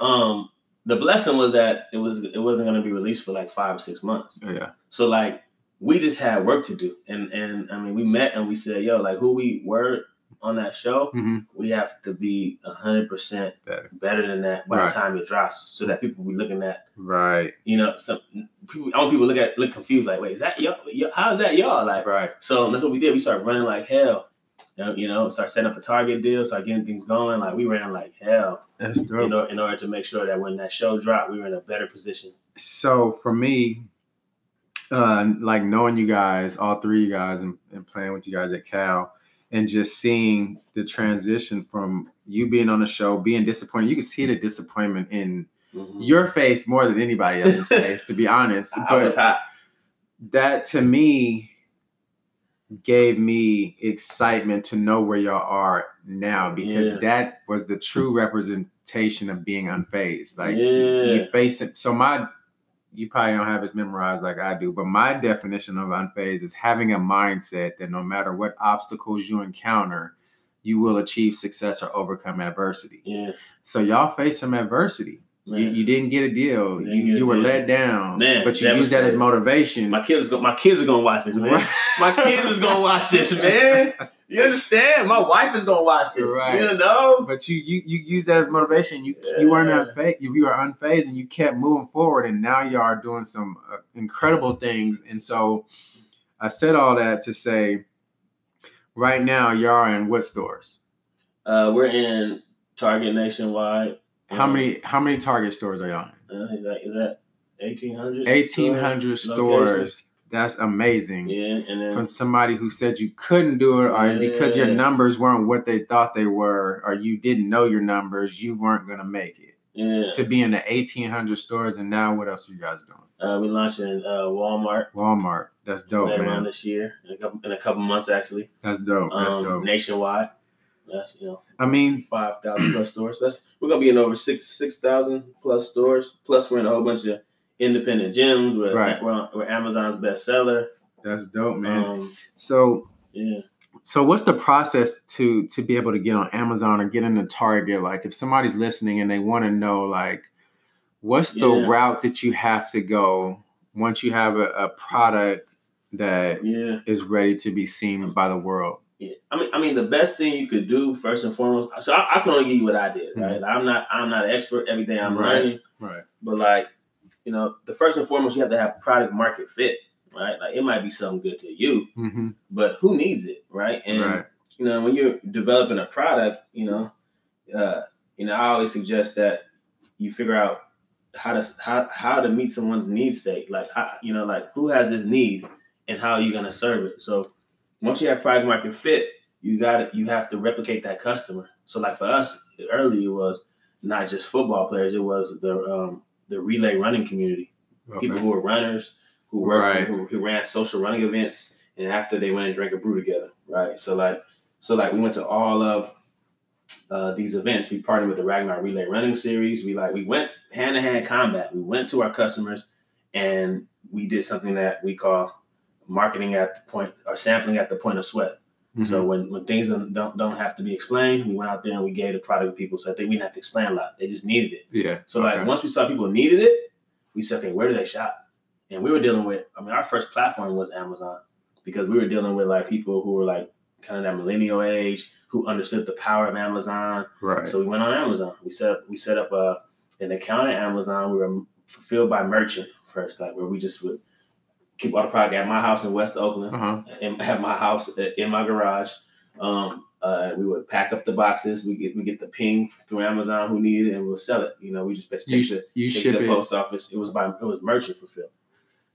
Um, the blessing was that it was it wasn't going to be released for like five or six months. Yeah. So like we just had work to do, and and I mean we met and we said, yo, like who we were on that show, hmm we have to be hundred percent Better. than that by Right. the time it drops, so that people will be looking at Right. you know some people. I want people to look at look confused, like wait, is that y'all? y'all- How is that y'all? Like Right. so that's what we did. We started running like hell. You know, You know, start setting up the target deal, start getting things going. Like we ran like hell That's dope. you know, in order to make sure that when that show dropped, we were in a better position. so for me, uh, like knowing you guys, all three of you guys, and, and playing with you guys at Cal, and just seeing the transition from you being on the show, being disappointed, you can see the disappointment in Mhm. your face more than anybody else's face, to be honest. But hot. that to me gave me excitement to know where y'all are now because Yeah. that was the true representation of being unfazed. Like Yeah. you face it. So my, you probably don't have it memorized like I do, but my definition of unfazed is having a mindset that no matter what obstacles you encounter, you will achieve success or overcome adversity. Yeah, So y'all face some adversity. You, you didn't get a deal. Didn't You, you were deal. let down. Man, but you use that as motivation. my kids, go, my kids are gonna watch this, man. My kids is gonna watch this, man. You understand? My wife is gonna watch this. Right. You know? But you you you use that as motivation. You you weren't Yeah. unfazed. You, you were unfazed, and you kept moving forward. And now you are doing some uh, incredible things. And so, I said all that to say, right now you are in what stores? Uh, we're in Target nationwide. How Um, many how many Target stores are y'all in? Uh, is that is that eighteen hundred? Eighteen hundred stores. That's amazing. Yeah, and then From somebody who said you couldn't do it, or because your numbers weren't what they thought they were, or you didn't know your numbers, you weren't gonna make it. yeah, to be in the 1800 stores and now what else are you guys doing uh, we launched in uh, Walmart walmart that's dope later man this year in a couple in a couple months actually. that's dope that's Um, dope nationwide. That's you know i mean five thousand plus stores. That's we're gonna be in over six six thousand plus stores. Plus we're in a whole bunch of independent gyms. We're, Right. we're, we're Amazon's bestseller. that's dope man Um, so yeah. so what's the process to to be able to get on amazon or get into target like if somebody's listening and they want to know like what's the Yeah. route that you have to go once you have a, a product that Yeah. is ready to be seen by the world Yeah. I mean, I mean, the best thing you could do first and foremost. So I, I can only give you what I did, right? I'm not, I'm not an expert. Every day I'm Mm-hmm. Right. learning, right but like, you know, the first and foremost, you have to have product market fit, right? Like, it might be something good to you, mm-hmm. but who needs it, right? And right you know, when you're developing a product, you know, uh, you know, I always suggest that you figure out how to how how to meet someone's need state. Like, how, you know, like who has this need and how are you going to serve it? So once you have product market fit, you got. You have to replicate that customer. So like for us, early it was not just football players; it was the um, the relay running community okay. people who were runners, who were Right. who, who ran social running events, and after they went and drank a brew together, right? So like, so like we went to all of uh, these events. We partnered with the Ragnar Relay Running Series. We like we went hand to hand combat. We went to our customers, and we did something that we call marketing at the point or sampling at the point of sweat. Mhm. So when, when things don't, don't have to be explained, we went out there and we gave the product to people. So I think we didn't have to explain a lot. They just needed it. yeah So like once we saw people needed it, we said, okay, where do they shop? And we were dealing with, I mean, our first platform was Amazon because we were dealing with like people who were like kind of that millennial age who understood the power of Amazon. right So we went on Amazon. We set up, we set up a, an account at Amazon. We were fulfilled by merchant first, like where we just would keep all the product at my house in West Oakland uh-huh in, at my house uh, in my garage. Um, uh, we would pack up the boxes. We get we get the ping through Amazon who need it, and we'll sell it. You know, we just basically You, you take ship to the it. post office. It was by it was merchant fulfilled.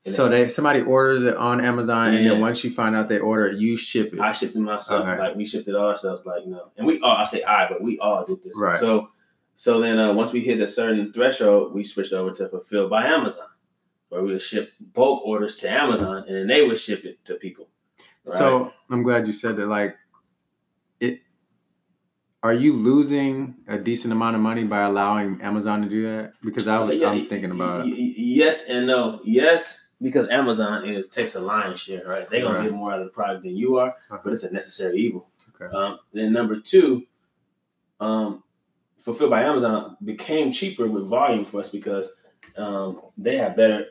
And So they somebody orders it on Amazon, and then once you find out they order it, you ship it. I shipped it myself. Like we shipped it ourselves. Like you know, and we all I say I, but we all did this. Right. So so then uh, once we hit a certain threshold, we switched over to fulfilled by Amazon, where we would ship bulk orders to Amazon, and then they would ship it to people. Right? So I'm glad you said that. Like, it. Are you losing a decent amount of money by allowing Amazon to do that? Because I was, Yeah, I'm thinking about y- y- yes and no. Yes, because Amazon is takes a lion's share, right? They're gonna Right. get more out of the product than you are, Uh-huh. but it's a necessary evil. Okay. Um, then number two, um, fulfilled by Amazon became cheaper with volume for us because um, they have better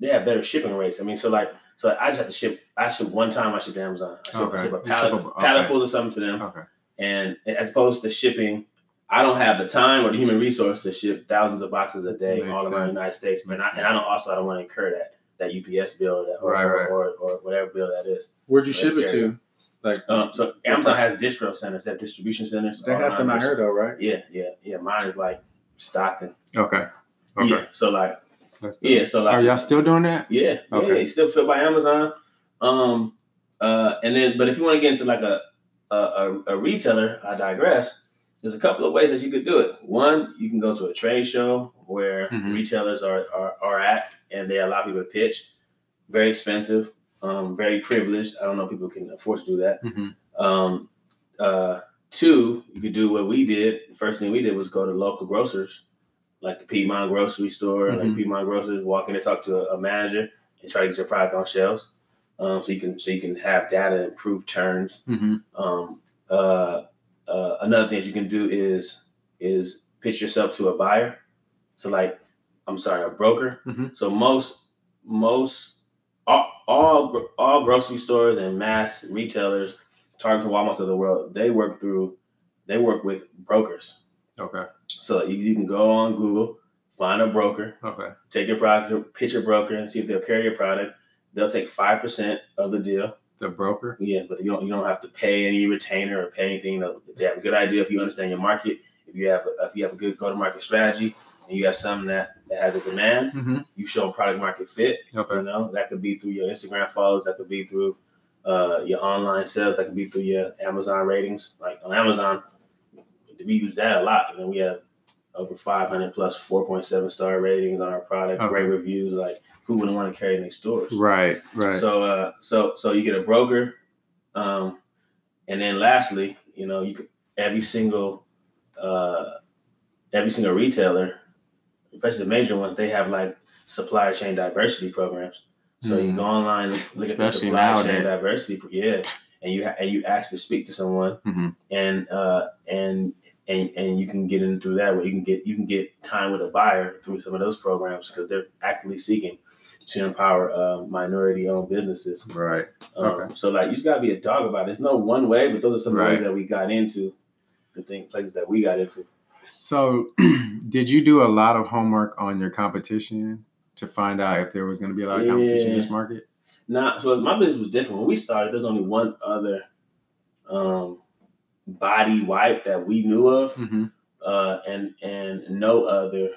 they have better shipping rates. I mean, so like so I just have to ship. I ship one time. I ship to Amazon. I ship, I Okay. ship a pallet, ship a- pallet okay. full of something to them. Okay. And as opposed to shipping, I don't have the time or the human resource to ship thousands of boxes a day Makes all around the. United States. And I, and I don't also I don't want to incur that that UPS bill or, that, or, Right, right. or, or whatever bill that is. Where'd you ship it to? Like Um, so Amazon has distro centers, they have distribution centers. they have some I this- heard though, right? Yeah, yeah, yeah. Mine is like Stockton. Okay. Okay. Yeah. So like That's dope. Yeah, so like Are y'all still doing that? yeah, yeah, Okay. it's still filled by Amazon. Um, uh, and then, but if you want to get into like a, a a a retailer, I digress. There's a couple of ways that you could do it. One, you can go to a trade show where Mhm. retailers are, are are at, and they allow people to pitch. Very expensive, um, very privileged. I don't know if people can afford to do that. Mm-hmm. Um, uh, two, you could do what we did. The first thing we did was go to local grocers, like the Piedmont grocery store, like Mhm. Piedmont grocers. Walk in and talk to a, a manager and try to get your product on shelves. Um, so you can so you can have data and improve turns. Mm-hmm. Um, uh, uh, another thing that you can do is is pitch yourself to a buyer. So like, I'm sorry, a broker. Mhm. So most most all, all all grocery stores and mass retailers, Target, and Walmarts of the world, they work through they work with brokers. Okay. So you, you can go on Google, find a broker, Okay. take your product, pitch your broker, and see if they'll carry your product. They'll take five percent of the deal. The broker. Yeah, but you don't you don't have to pay any retainer or pay anything. They have a good idea if you understand your market. If you have a, if you have a good go to market strategy and you have something that, that has a demand, Mm-hmm. you show product market fit. Okay. You know that could be through your Instagram follows. That could be through uh, your online sales. That could be through your Amazon ratings. Like on Amazon, we use that a lot. You know, we have over 500 plus 4.7 star ratings on our product. Okay. Great reviews. Like who wouldn't want to carry in their stores? Right. Right. So uh so so you get a broker, um, and then lastly, you know, you could every single uh every single retailer, especially the major ones, they have like supply chain diversity programs. So you Hmm. go online, look at the Especially supply chain diversity, yeah, and you ha- and you actually speak to someone, Mhm. and uh and and and you can get in through that where you can get you can get time with a buyer through some of those programs because they're actively seeking to empower uh, minority-owned businesses. right. Um, Okay. So like you just gotta be a dog about it. There's no one way, but those are some Right. ways that we got into the thing places that we got into. So, did you do a lot of homework on your competition to find out if there was going to be a lot of competition in this market? Now, so my business was different. When we started, there's only one other um, body wipe that we knew of, Mm-hmm. uh, and and no other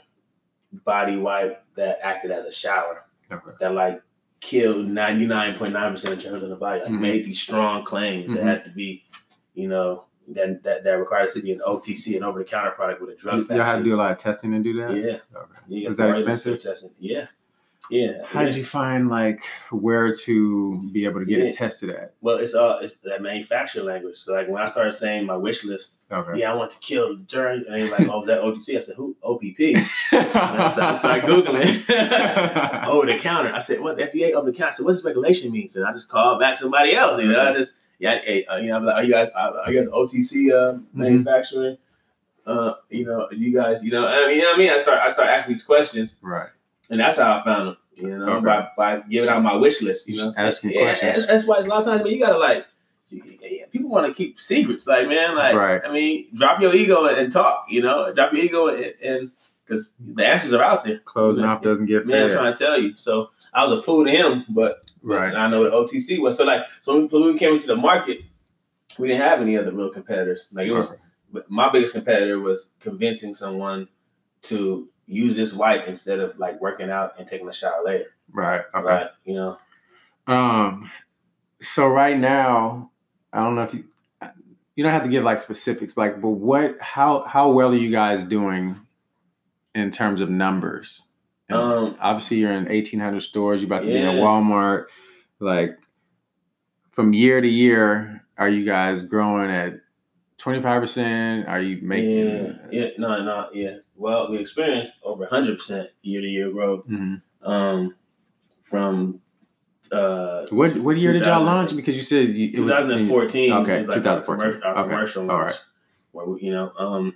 body wipe that acted as a shower Okay. that like killed 99.9% of germs in the body. Like Mhm. made these strong claims that Mhm. had to be, you know, that that, that required to be an OTC, an over the counter product with a drug You, y'all had to do a lot of testing and do that. Yeah. Okay. Was that expensive? Testing. Yeah. Yeah. How yeah. did you find like where to be able to get Yeah. it tested at? Well, it's uh, it's that manufacturer language. So like when I started saying my wish list, Okay. yeah, I want to kill the jury, and they like, oh, that OTC? I said, who? OPP. And I started, started googling. over the counter. I said, what? The FDA over the counter. I said, what's this regulation mean? So I just called back somebody else. You know, I just yeah, hey, uh, you know, I'm like, are you guys, uh, are you guys OTC uh, manufacturing? Uh, you know, you guys, you know, I mean, you know what I mean? I start, I start asking these questions, right. And that's how I found them. You know, Okay. by, by giving out my wish list. You know, Just asking yeah, questions. that's- why a lot of times, man, you gotta like, people want to keep secrets. Like, man, like, Right. I mean, drop your ego and, and talk. You know, drop your ego and because the answers are out there. Closed mouth doesn't get Man, I'm trying to tell you. So I was a fool to him, but Right. I know what OTC was. So like, so when, when we came into the market, we didn't have any other real competitors. Like it was, but my biggest competitor was convincing someone to use this wipe instead of like working out and taking a shower later. Right. Okay. Right. You know. Um. So right now, I don't know if you you don't have to give like specifics, like, but what? How how well are you guys doing in terms of numbers? And Um. obviously, you're in 1,800 stores. You're about to be at Walmart. Like, from year to year, are you guys growing at 25 percent? Are you making? Yeah. Yeah. No. No. Yeah. Well, we experienced over hundred percent year to year growth. Mhm. Um. From. Uh. What what year did y'all launch? Because you said you, it was in- 2014. okay, was like 2014. Our, Okay, commercial all launch, right. Where we, you know, um,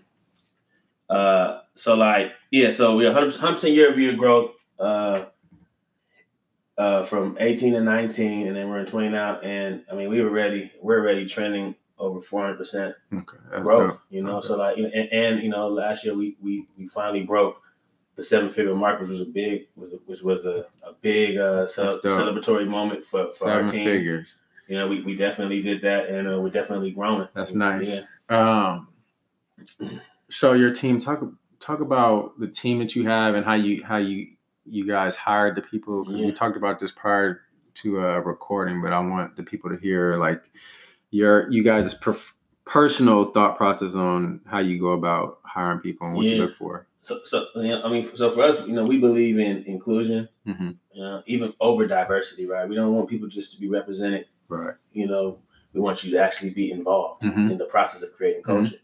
uh, so like, yeah, so we 100 percent year over year growth, uh, uh, from 18 to 19, and then we're in 20 now, and I mean, we were ready. We're already trending over 400 percent okay, growth. dope. You know, Okay. so like, you know, and, and you know, last year we we we finally broke the seven figure mark, which was a big was a, which was a, a big uh, ce- celebratory moment for, for our team. figures. You know, we, we definitely did that, and uh, we're definitely growing. That's Yeah. nice. Um, so your team talk talk about the team that you have and how you how you you guys hired the people. Yeah. We talked about this prior to uh, recording, but I want the people to hear like your you guys' perf- personal thought process on how you go about hiring people and what you look for. So, so you know, I mean, so for us, you know, we believe in inclusion, hmm you know, even over diversity, right? We don't want people just to be represented. Right. You know, we want you to actually be involved hmm in the process of creating culture.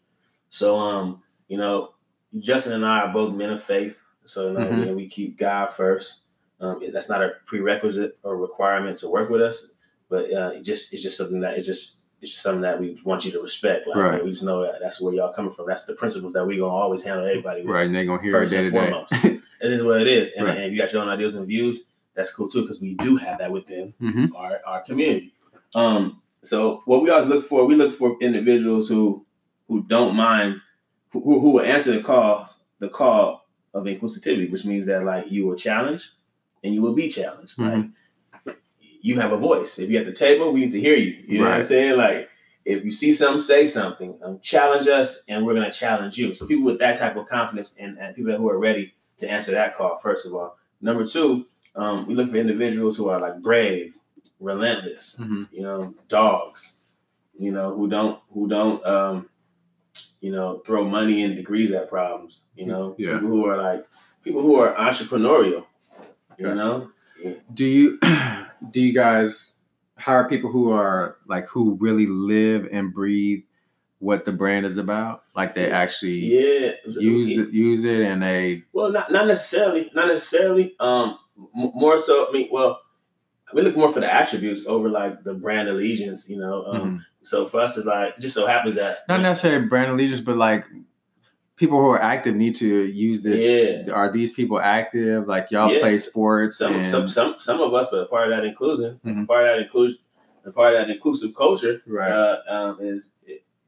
So, um, you know, Justin and I are both men of faith, so you know, Mhm. you know, we keep God first. Um, that's not a prerequisite or requirement to work with us, but uh, it just it's just something that it's just it's just something that we want you to respect. Like Right. we just know that that's where y'all coming from. That's the principles that we gonna always handle everybody with. Right. And they're gonna hear it First day and to day. foremost. It is what it is, and, Right. and you got your own ideas and views. That's cool too, because we do have that within hmm our, our community. Um, so what we always look for, we look for individuals who who don't mind, who, who will answer the calls, the call of inclusivity, which means that like you will challenge and you will be challenged. Right? You have a voice. If you're at the table, we need to hear you. You know what I'm saying? Like if you see something, say something. Um, challenge us, and we're gonna challenge you. So people with that type of confidence and, and people who are ready to answer that call, first of all. Number two, um, we look for individuals who are like brave, relentless, hmm you know, dogs, you know, who don't who don't um, you know, throw money and degrees at problems, you know, Yeah. people who are like people who are entrepreneurial, you Okay. know. do you do you guys hire people who are like who really live and breathe what the brand is about like they actually Yeah. use it use it and they Well, not not necessarily, not necessarily. Um, more so. I mean, well, we look more for the attributes over like the brand allegiance. You know, um, Mhm. so for us, it's like it just so happens that not necessarily brand allegiance but like people who are active need to use this Yeah. are these people active like y'all Yeah. play sports some and some some some of us, but a part of that inclusion, Mhm. part of that inclusion, part of that inclusive culture, right uh, um, is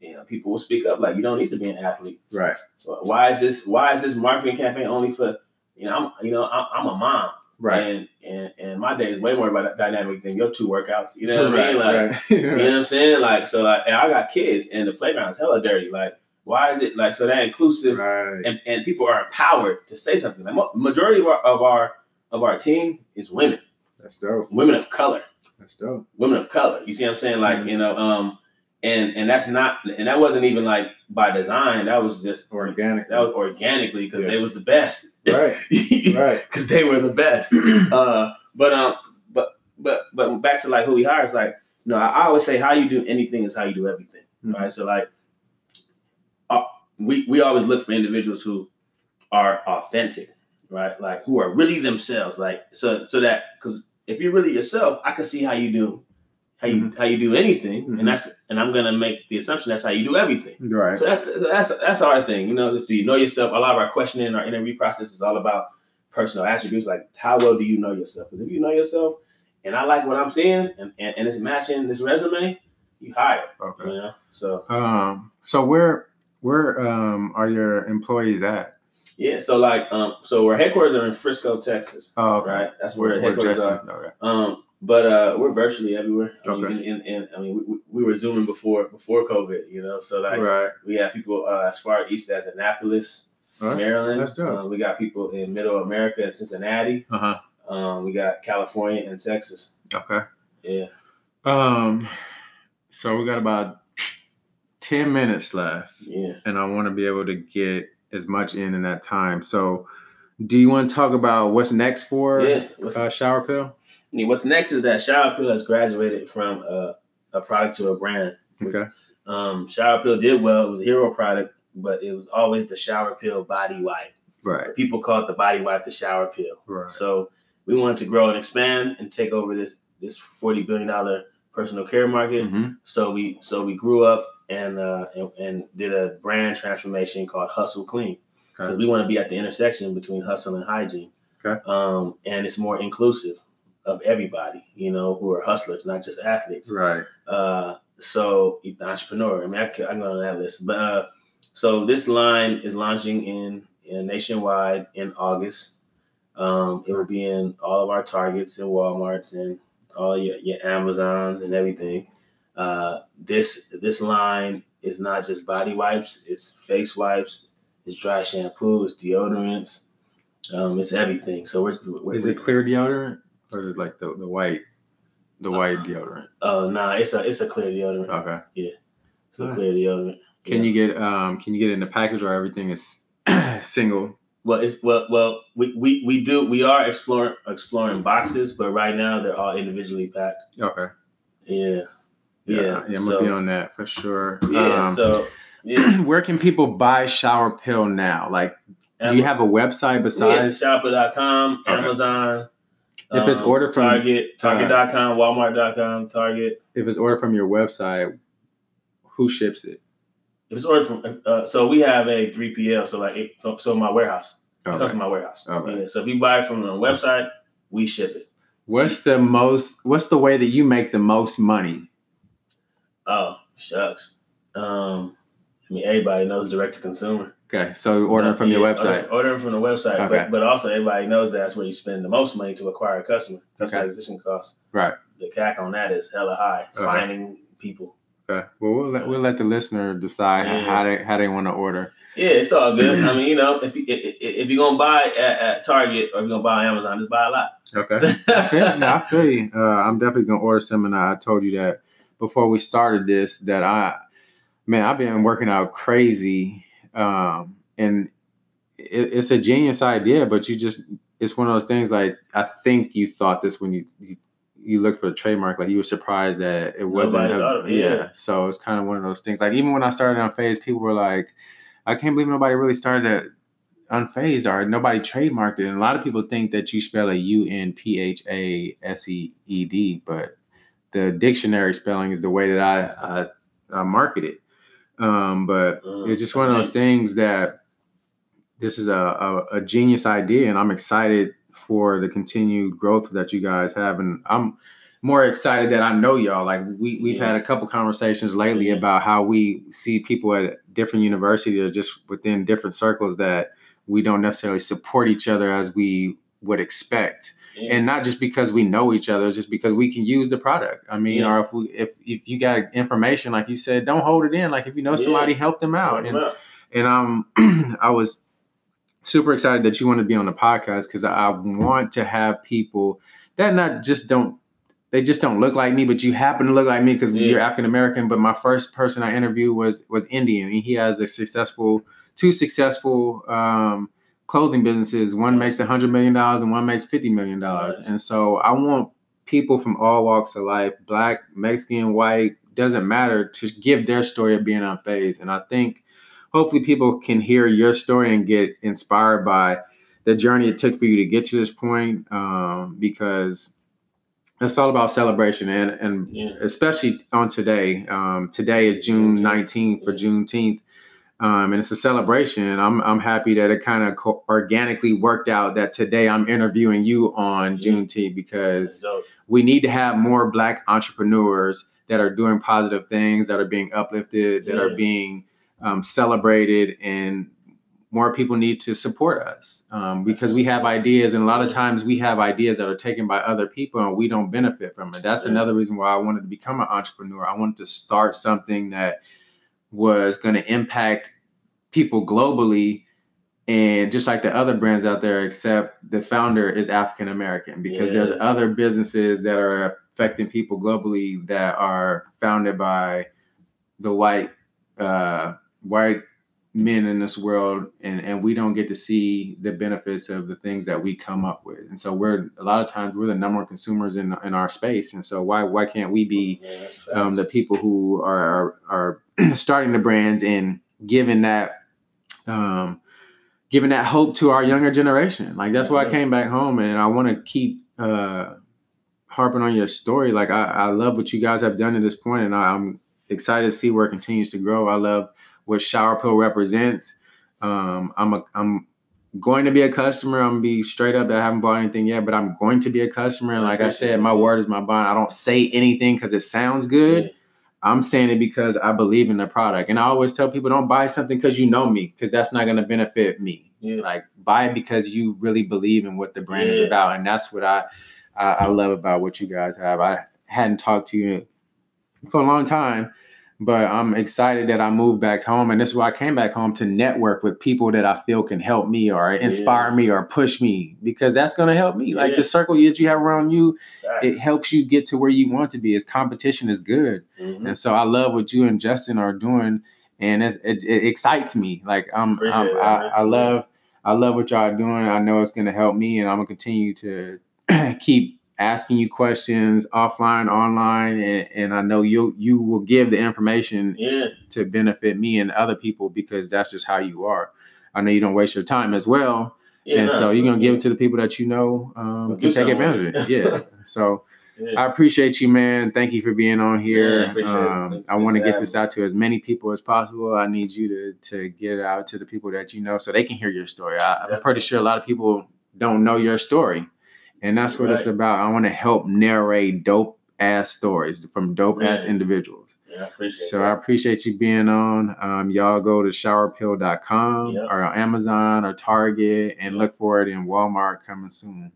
you know people will speak up like you don't need to be an athlete. right Why is this? Why is this marketing campaign only for you know? I'm you know I'm, I'm a mom. right And, and and my day is way more about dynamic than your two workouts. You know what I mean? Like right, You know what I'm saying? Like, so like, and I got kids, and the playground is hella dirty. Like, why is it like so that inclusive? right. And, and people are empowered to say something. Like, majority of our of our of our team is women, that's dope women of color, that's dope women of color. You see what I'm saying? Like, Mhm. you know, um, and and that's not, and that wasn't even like by design. That was just organic that was organically because Yeah. they was the best. right right because they were the best. uh, but um, but but but back to like who we hire is like, you know, I, I always say how you do anything is how you do everything, Mhm. right? So like, we we always look for individuals who are authentic, right? Like who are really themselves, like so so that because if you're really yourself, I can see how you do. How you how you do anything, Mhm. and that's and I'm gonna make the assumption that's how you do everything. right So that's that's that's our thing, you know. Just do you know yourself? A lot of our questioning, our interview process is all about personal attributes, like how well do you know yourself? Because if you know yourself, and I like what I'm seeing, and, and, and it's matching this resume, you hire. okay You know, so um so where where um are your employees at yeah, so like um, so our headquarters are in Frisco, Texas, oh okay right? That's where, where, the where headquarters are. okay Um, but uh, we're virtually everywhere. I mean, Okay. and, and, and I mean, we, we were zooming before before COVID, you know. So like, right. we have people uh, as far east as Annapolis, that's- Maryland. that's dope. Uh, we got people in Middle America and Cincinnati. Uh-huh. Um, we got California and Texas. Okay. Yeah. Um, so we got about ten minutes left, Yeah. and I want to be able to get as much in in that time. So, do you want to talk about what's next for Yeah. What's, uh, Shower Pill? yeah, what's next is that Shower Pill has graduated from a, a product to a brand. Okay. Um, Shower Pill did well. It was a hero product, but it was always the Shower Pill body wipe. Right. People call it the body wipe the Shower Pill. Right. So we wanted to grow and expand and take over this this forty billion dollar personal care market. hmm So we so we grew up and uh, and, and did a brand transformation called Hustle Clean because Okay. we want to be at the intersection between hustle and hygiene. Okay. Um, and it's more inclusive of everybody, you know, who are hustlers, not just athletes. Right. Uh, so entrepreneur. I mean, I I can go on that list, but uh, so this line is launching in, in nationwide in August. Um, it will be in all of our Targets and WalMarts and all your, your Amazons and everything. Uh, this this line is not just body wipes; it's face wipes, it's dry shampoo, it's deodorants, um, it's everything. So we're, we're Is it clear deodorant or is it like the, the white the white deodorant? Oh no, it's a it's a clear deodorant. Okay. yeah, It's a clear deodorant. Can Yeah. you get um can you get it in the package or everything is single? Well, it's well, well, we, we, we do we are exploring exploring boxes, but right now they're all individually packed. Okay. Yeah, Yeah. yeah. Yeah, I'm so, gonna be on that for sure. Yeah, Um, so yeah. where can people buy shower pill now? Like do you have a website yeah, besides shopper.com, Okay. Amazon. If it's um, ordered from- Target, Target.com, Walmart.com, Target. if it's ordered from your website, who ships it? If it's ordered from, uh, so we have a 3PL, so like, it, so, my warehouse. It comes from my warehouse. Okay. Yeah, so if you buy it from the website, we ship it. What's the most what's the way that you make the most money? Oh, shucks. Um, I mean, everybody knows direct to consumer. Okay. So ordering from your website. Order, ordering from the website, Okay. but, but also everybody knows that's where you spend the most money to acquire a customer. Customer Okay. acquisition costs. Right. The CAC on that is hella high. Okay. Finding people. Okay. Well we'll let we'll let the listener decide Yeah. how they how they want to order. Yeah, it's all good. I mean, you know, if you, if, if you're gonna buy at, at Target or if you're gonna buy on Amazon, just buy a lot. Okay. I feel, no, I feel you. Uh, I'm definitely gonna order some, and I told you that before we started this. That I, man, I've been working out crazy, um, and it, it's a genius idea. But you just, it's one of those things. Like I think you thought this when you you, you looked for the trademark. Like you were surprised that it wasn't. A- it, yeah. So it's kind of one of those things. Like even when I started Unfazed, people were like, "I can't believe nobody really started at unfazed or nobody trademarked it. And a lot of people think that you spell a U N P H A S E E D, but the dictionary spelling is the way that I, I, I market it. Um, but Mm, it's just one of those things that this is a, a, a genius idea, and I'm excited for the continued growth that you guys have. And I'm more excited that I know y'all. Like we we've Yeah. had a couple conversations lately Yeah. about how we see people at different universities or just within different circles that we don't necessarily support each other as we would expect Yeah. and not just because we know each other, just because we can use the product. I mean, Yeah. or if we if if you got information, like you said, don't hold it in. Like if you know somebody, help them out. Help And them and um, I was super excited that you want to be on the podcast because I want to have people that not just don't they just don't look like me, but you happen to look like me because Yeah. you're African American. But my first person I interviewed was was Indian, and he has a successful two successful um, clothing businesses. One makes a hundred million dollars, and one makes fifty million dollars. Nice. And so I want people from all walks of life, black, Mexican, white, doesn't matter, to give their story of being unfazed. And I think hopefully people can hear your story and get inspired by the journey it took for you to get to this point um, because it's all about celebration and and Yeah. especially on today um, today is june 19th for Yeah. juneteenth um, and it's a celebration i'm, I'm happy that it kind of co- organically worked out that today i'm interviewing you on Yeah. juneteenth because we need to have more black entrepreneurs that are doing positive things that are being uplifted that are being um, celebrated and more people need to support us um, because we have ideas, and a lot of times we have ideas that are taken by other people, and we don't benefit from it. That's Yeah. another reason why I wanted to become an entrepreneur. I wanted to start something that was going to impact people globally. And just like the other brands out there, except the founder is African American, because there's other businesses that are affecting people globally that are founded by the white uh, white men in this world, and and we don't get to see the benefits of the things that we come up with. And so we're a lot of times we're the number one consumers in in our space, and so why why can't we be Yeah, um, the people who are are, are starting the brands and giving that um, giving that hope to our younger generation. Like that's why I came back home, and I want to keep uh, harping on your story. Like I, I love what you guys have done to this point, and I, I'm excited to see where it continues to grow. I love what Shower Pill represents. Um, I'm a I'm going to be a customer. I'm gonna be straight up. That I haven't bought anything yet, but I'm going to be a customer. And like I said, my word is my bond. I don't say anything because it sounds good. Yeah. I'm saying it because I believe in the product. And I always tell people don't buy something because you know me, because that's not going to benefit me. Yeah. Like buy it because you really believe in what the brand is about. And that's what I, I I love about what you guys have. I hadn't talked to you for a long time, but I'm excited that I moved back home. And this is why I came back home to network with people that I feel can help me or inspire me or push me because that's going to help me. Like Yeah. the circle that you have around you, it helps you get to where you want to be. Is competition is good. Mhm. And so I love what you and Justin are doing, and it, it, it excites me. Like I'm, I'm it, I. I love, I love what y'all are doing. I know it's going to help me, and I'm gonna continue to keep asking you questions offline, online, and, and I know you you will give the information Yeah. to benefit me and other people because that's just how you are. I know you don't waste your time as well, Yeah. and so you're gonna give it to the people that you know um, can take advantage of it. Yeah. So. Yeah. I appreciate you, man. Thank you for being on here. Yeah, um, I want to get this out to as many people as possible. I need you to to get it out to the people that you know so they can hear your story. I, I'm pretty sure a lot of people don't know your story, and that's what it's about. I want to help narrate dope ass stories from dope ass individuals. Yeah, I appreciate So that. I appreciate you being on. Um, y'all go to showerpill.com Yep. or Amazon or Target and look for it in Walmart coming soon.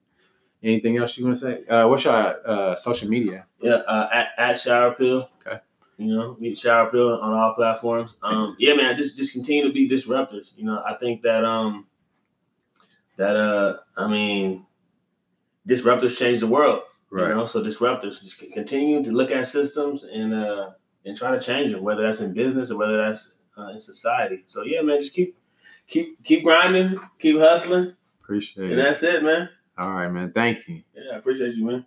Anything else you want to say? Uh, what's your uh, social media? Yeah, uh, at, at Shower Pill. Okay. You know, meet Shower Pill on all platforms. Um, yeah, man, just just continue to be disruptors. You know, I think that um that uh I mean disruptors change the world. You know, so disruptors just continue to look at systems and uh and try to change them, whether that's in business or whether that's uh, in society. So yeah, man, just keep keep keep grinding, keep hustling, Appreciate and it. that's it, man. All right, man. Thank you. Yeah, I appreciate you, man.